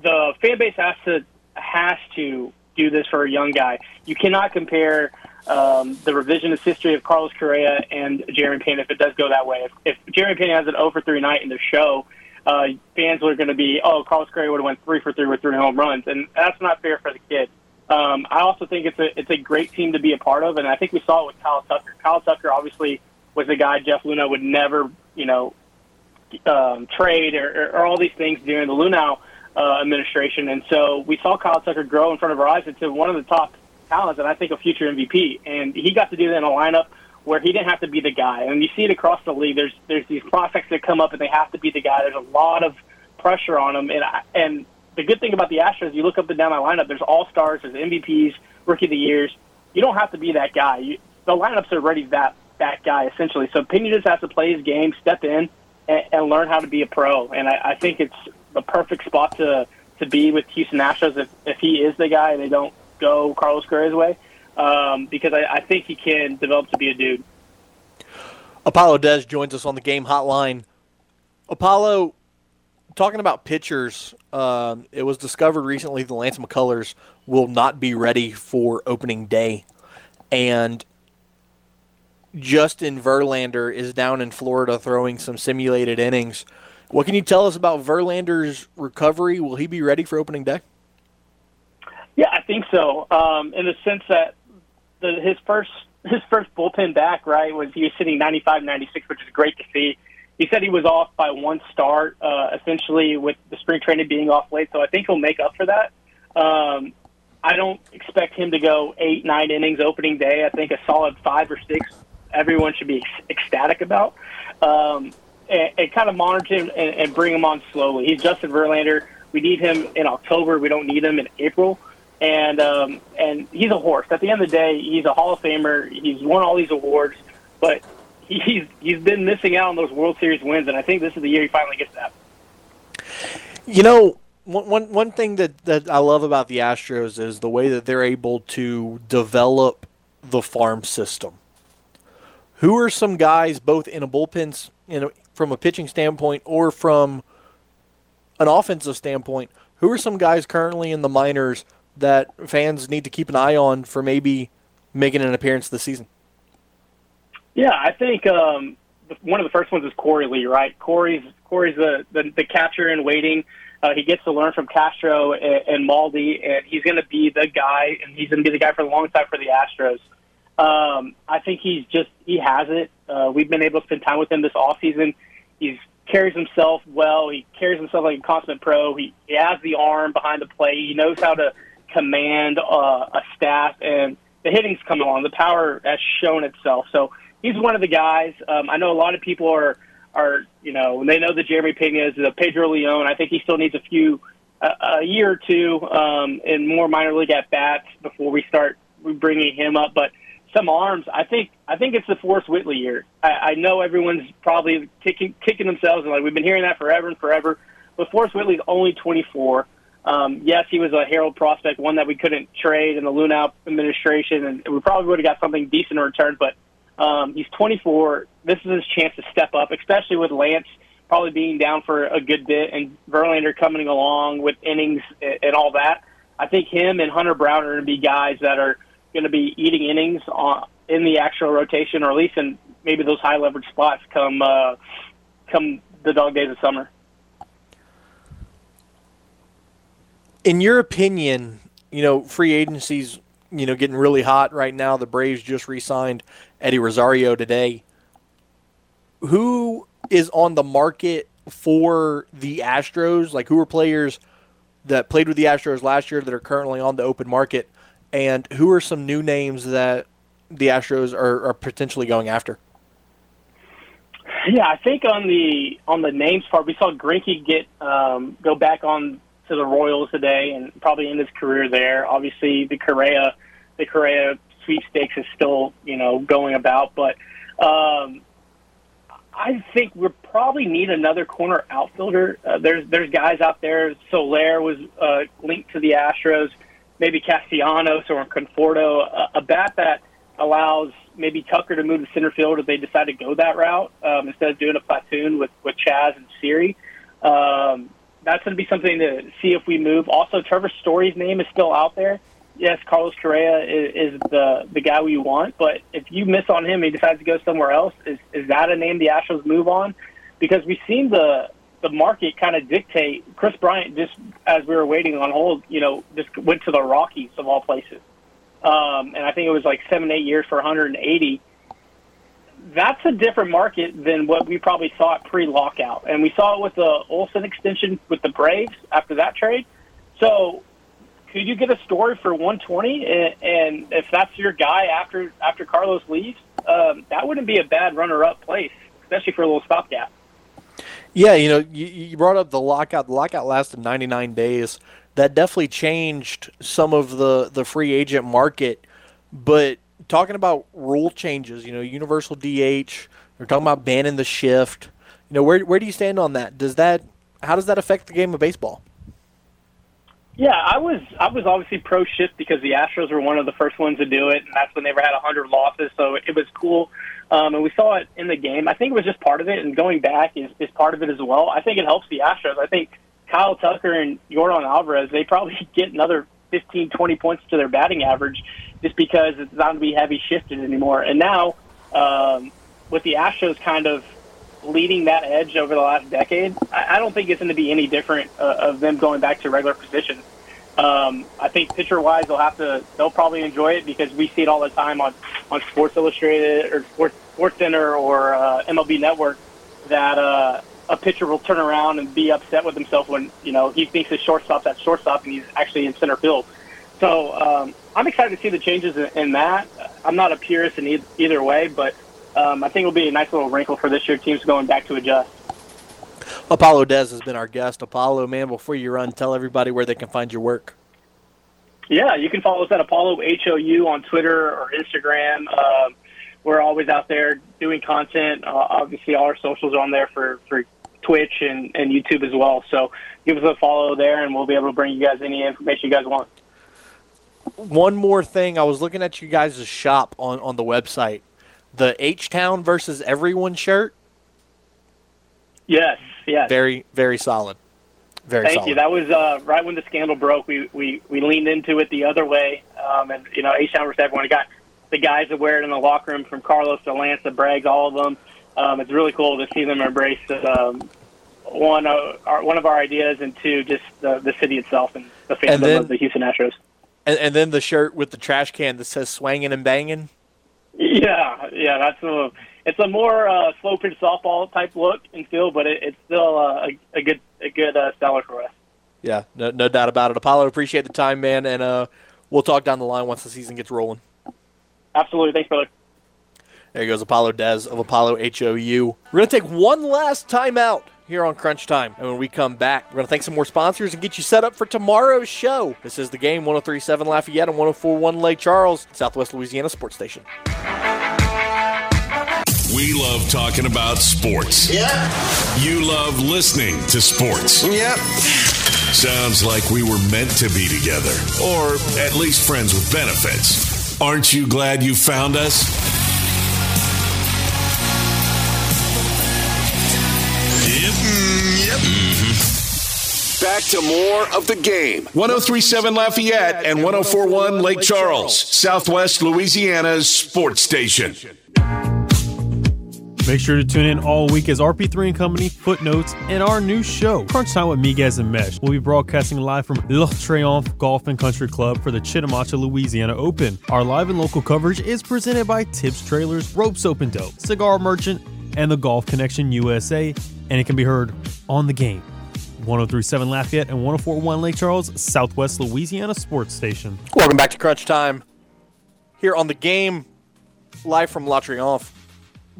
the fan base has to has to do this for a young guy. You cannot compare um, the revisionist history of Carlos Correa and Jeremy Pena if it does go that way. If, if Jeremy Pena has an 0 for 3 night in the show, uh, fans are going to be, oh, Carlos Correa would have went 3 for 3 with three home runs, and that's not fair for the kid. Um, I also think it's a it's a great team to be a part of, and I think we saw it with Kyle Tucker. Kyle Tucker obviously was a guy Jeff Luhnow would never, you know, um, trade or, or, or all these things during the Luhnow uh, administration, and so we saw Kyle Tucker grow in front of our eyes into one of the top talents, and I think a future MVP. And he got to do that in a lineup where he didn't have to be the guy. And you see it across the league. There's there's these prospects that come up and they have to be the guy. There's a lot of pressure on them, and I, and the good thing about the Astros, you look up and down that lineup. There's all stars, there's MVPs, rookie of the years. You don't have to be that guy. You, the lineups are already that that guy essentially. So Pena just has to play his game, step in, and, and learn how to be a pro. And I, I think it's the perfect spot to to be with Houston Astros if if he is the guy. They don't go Carlos Correa's way um, because I, I think he can develop to be a dude. Apollo Dez joins us on the game hotline. Apollo, talking about pitchers, um, it was discovered recently the Lance McCullers will not be ready for opening day. And Justin Verlander is down in Florida throwing some simulated innings. What can you tell us about Verlander's recovery? Will he be ready for opening day? Yeah, I think so. Um, in the sense that the, his first his first bullpen back, right, was he was sitting 95, 96, which is great to see. He said he was off by one start, uh, essentially with the spring training being off late. So I think he'll make up for that. Um, I don't expect him to go eight, nine innings opening day. I think a solid five or six, everyone should be ecstatic about. Um, and, and kind of monitor him and, and bring him on slowly. He's Justin Verlander. We need him in October. We don't need him in April and um, and he's a horse. At the end of the day, he's a Hall of Famer. He's won all these awards, but he's he's been missing out on those World Series wins, and I think this is the year he finally gets that. You know, one one one thing that that I love about the Astros is the way that they're able to develop the farm system. Who are some guys, both in a bullpen, you know, from a pitching standpoint or from an offensive standpoint? Who are some guys currently in the minors that fans need to keep an eye on for maybe making an appearance this season? Yeah, I think um, one of the first ones is Korey Lee, right? Korey's Korey's the, the the catcher in waiting. Uh, he gets to learn from Castro and, and Maldi, and he's going to be the guy, and he's going to be the guy for a long time for the Astros. Um, I think he's just he has it. Uh, we've been able to spend time with him this off season. He's carries himself well. He carries himself like a consummate pro. He, he has the arm behind the plate. He knows how to command uh, a staff, and the hitting's coming along. The power has shown itself. So he's one of the guys. Um, I know a lot of people are are you know when they know that Jeremy Pena is a Pedro Leon. I think he still needs a few a, a year or two um, in more minor league at bats before we start bringing him up. But some arms, I think I think it's the Forrest Whitley year. I, I know everyone's probably kicking kicking themselves and like we've been hearing that forever and forever. But Forrest Whitley's only 24. Um, yes, he was a herald prospect, one that we couldn't trade in the Luhnow administration, and we probably would have got something decent in return. But um, he's 24. This is his chance to step up, especially with Lance probably being down for a good bit and Verlander coming along with innings and all that. I think him and Hunter Brown are going to be guys that are going to be eating innings on, in the actual rotation, or at least in maybe those high leverage spots come uh, come the dog days of summer. In your opinion, you know, free agencies, you know, getting really hot right now. The Braves just re-signed Eddie Rosario today. Who is on the market for the Astros? Like, who are players that played with the Astros last year that are currently on the open market? And who are some new names that the Astros are, are potentially going after? Yeah, I think on the on the names part, we saw Greinke get um, go back on to the Royals today, and probably end his career there. Obviously, the Correa the Correa sweepstakes is still you know going about, but um, I think we probably need another corner outfielder. Uh, there's there's guys out there. Soler was uh, linked to the Astros. Maybe Castellanos or Conforto, a, a bat that allows maybe Tucker to move to center field if they decide to go that route um, instead of doing a platoon with with Chas and Siri. Um, that's going to be something to see if we move. Also, Trevor Story's name is still out there yes, Carlos Correa is, is the the guy we want, but if you miss on him, he decides to go somewhere else. Is is that a name the Astros move on? Because we've seen the the market kind of dictate. Kris Bryant just as we were waiting on hold, you know, just went to the Rockies of all places, um, and I think it was like seven eight years for 180. That's a different market than what we probably saw thought pre-lockout, and we saw it with the Olson extension with the Braves after that trade. So could you get a story for 120? And, and if that's your guy after after Carlos leaves, um, that wouldn't be a bad runner-up place, especially for a little stopgap. Yeah, you know, you, you brought up the lockout. The lockout lasted 99 days. That definitely changed some of the the free agent market. But talking about rule changes, you know, universal DH. We're talking about banning the shift. You know, where where do you stand on that? Does that how does that affect the game of baseball? Yeah, I was I was obviously pro shift because the Astros were one of the first ones to do it, and that's when they ever had 100 losses. So it was cool, um, and we saw it in the game. I think it was just part of it, and going back is, is part of it as well. I think it helps the Astros. I think Kyle Tucker and Yordan Alvarez they probably get another 15, 20 points to their batting average just because it's not going to be heavy shifted anymore. And now um, with the Astros kind of leading that edge over the last decade, I, I don't think it's going to be any different uh, of them going back to regular positions. Um, I think pitcher wise, they'll have to they'll probably enjoy it because we see it all the time on on Sports Illustrated or Sports Sports Center or uh, MLB Network that uh, a pitcher will turn around and be upset with himself when you know he thinks his shortstop's at shortstop and he's actually in center field. So um, I'm excited to see the changes in, in that. I'm not a purist in e- either way, but um, I think it'll be a nice little wrinkle for this year. Teams going back to adjust. Apollo Dez has been our guest. Apollo, man, before you run, tell everybody where they can find your work. Yeah, you can follow us at Apollo HOU on Twitter or Instagram. Uh, we're always out there doing content. Uh, obviously, all our socials are on there for, for Twitch and, and YouTube as well. So give us a follow there, and we'll be able to bring you guys any information you guys want. One more thing, I was looking at you guys' shop on, on the website. The H Town versus Everyone shirt. Yes, yes. Very, very solid. Very Thank solid. you. That was uh, right when the scandal broke. We, we, we leaned into it the other way, um, and you know, H Town versus everyone. We got the guys that wear it in the locker room, from Carlos to Lance to Braggs, all of them. Um, it's really cool to see them embrace um, one uh, our, one of our ideas, and two, just the, the city itself and the fandom of the Houston Astros. And, and then the shirt with the trash can that says "swanging and banging." Yeah, yeah, that's a it's a more uh, slow pitch softball type look and feel, but it, it's still uh, a, a good a good uh, seller for us. Yeah, no, no doubt about it. Apollo, appreciate the time, man, and uh, we'll talk down the line once the season gets rolling. Absolutely, thanks, brother. There goes Apollo Dez of Apollo HOU. We're going to take one last time out here on Crunch Time. And when we come back, we're going to thank some more sponsors and get you set up for tomorrow's show. This is the game 1037 Lafayette and 1041 Lake Charles, Southwest Louisiana Sports Station. We love talking about sports. Yeah. You love listening to sports. Yep. Sounds like we were meant to be together, or at least friends with benefits. Aren't you glad you found us? Back to more of the game. 1037 Lafayette and 1041 Lake Charles, Southwest Louisiana's sports station. Make sure to tune in all week as RP3 and Company, Footnotes, and our new show, Crunch Time with Miguez and Mesh. We'll be broadcasting live from Le Triomphe Golf and Country Club for the Chitimacha, Louisiana Open. Our live and local coverage is presented by Tibbs Trailers, Rope Soap and Dope, Cigar Merchant, and the Golf Connection USA, and it can be heard on the game. 1037 Lafayette and 1041 Lake Charles, Southwest Louisiana Sports Station. Welcome back to Crunch Time here on the game, live from Le Triomphe.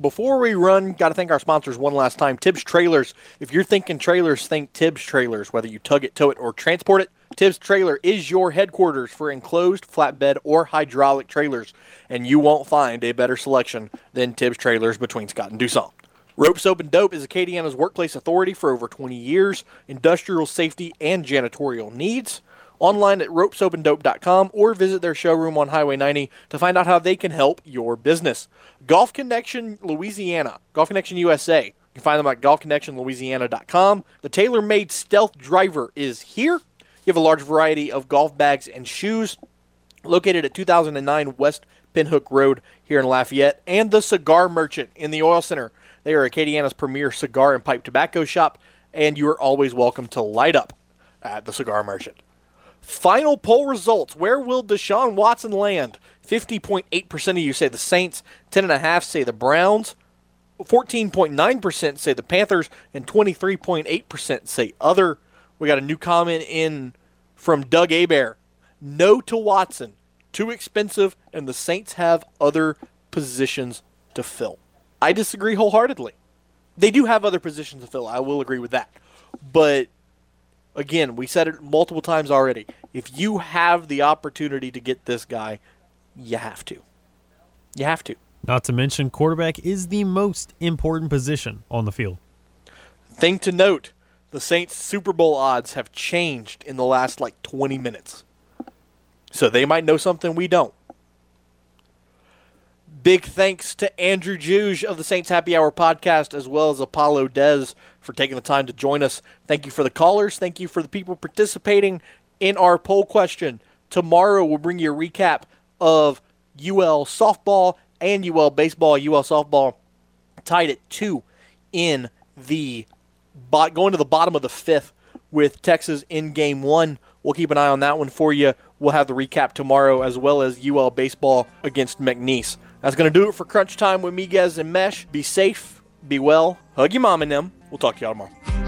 before we run, got to thank our sponsors one last time. Tibbs Trailers. If you're thinking trailers, think Tibbs Trailers. Whether you tug it, tow it, or transport it, Tibbs Trailer is your headquarters for enclosed, flatbed, or hydraulic trailers, and you won't find a better selection than Tibbs Trailers between Scott and Duson. Rope Soap and Dope is Acadiana's workplace authority for over 20 years, industrial safety and janitorial needs. Online at ropesoapanddope.com or visit their showroom on Highway 90 to find out how they can help your business. Golf Connection Louisiana, Golf Connection USA. You can find them at golfconnectionlouisiana.com. The TaylorMade stealth driver is here. You have a large variety of golf bags and shoes located at 2009 West Pinhook Road here in Lafayette, and the Cigar Merchant in the Oil Center. They are Acadiana's premier cigar and pipe tobacco shop, and you are always welcome to light up at the Cigar Merchant. Final poll results. Where will Deshaun Watson land? 50.8% of you say the Saints, 10.5% say the Browns, 14.9% say the Panthers, and 23.8% say other. We got a new comment in from Doug Abear. No to Watson. Too expensive, and the Saints have other positions to fill. I disagree wholeheartedly. They do have other positions to fill. I will agree with that. But again, we said it multiple times already. If you have the opportunity to get this guy, you have to. You have to. Not to mention, quarterback is the most important position on the field. Thing to note the Saints' Super Bowl odds have changed in the last like 20 minutes. So they might know something we don't. Big thanks to Andrew Juge of the Saints Happy Hour podcast, as well as Apollo Dez for taking the time to join us. Thank you for the callers. Thank you for the people participating in our poll question. Tomorrow we'll bring you a recap of UL softball and UL baseball. UL softball tied at two in the going to the bottom of the fifth with Texas in game one. We'll keep an eye on that one for you. We'll have the recap tomorrow as well as UL baseball against McNeese. That's going to do it for Crunch Time with Miguez and Mesh. Be safe, be well, hug your mom and them. We'll talk to y'all tomorrow.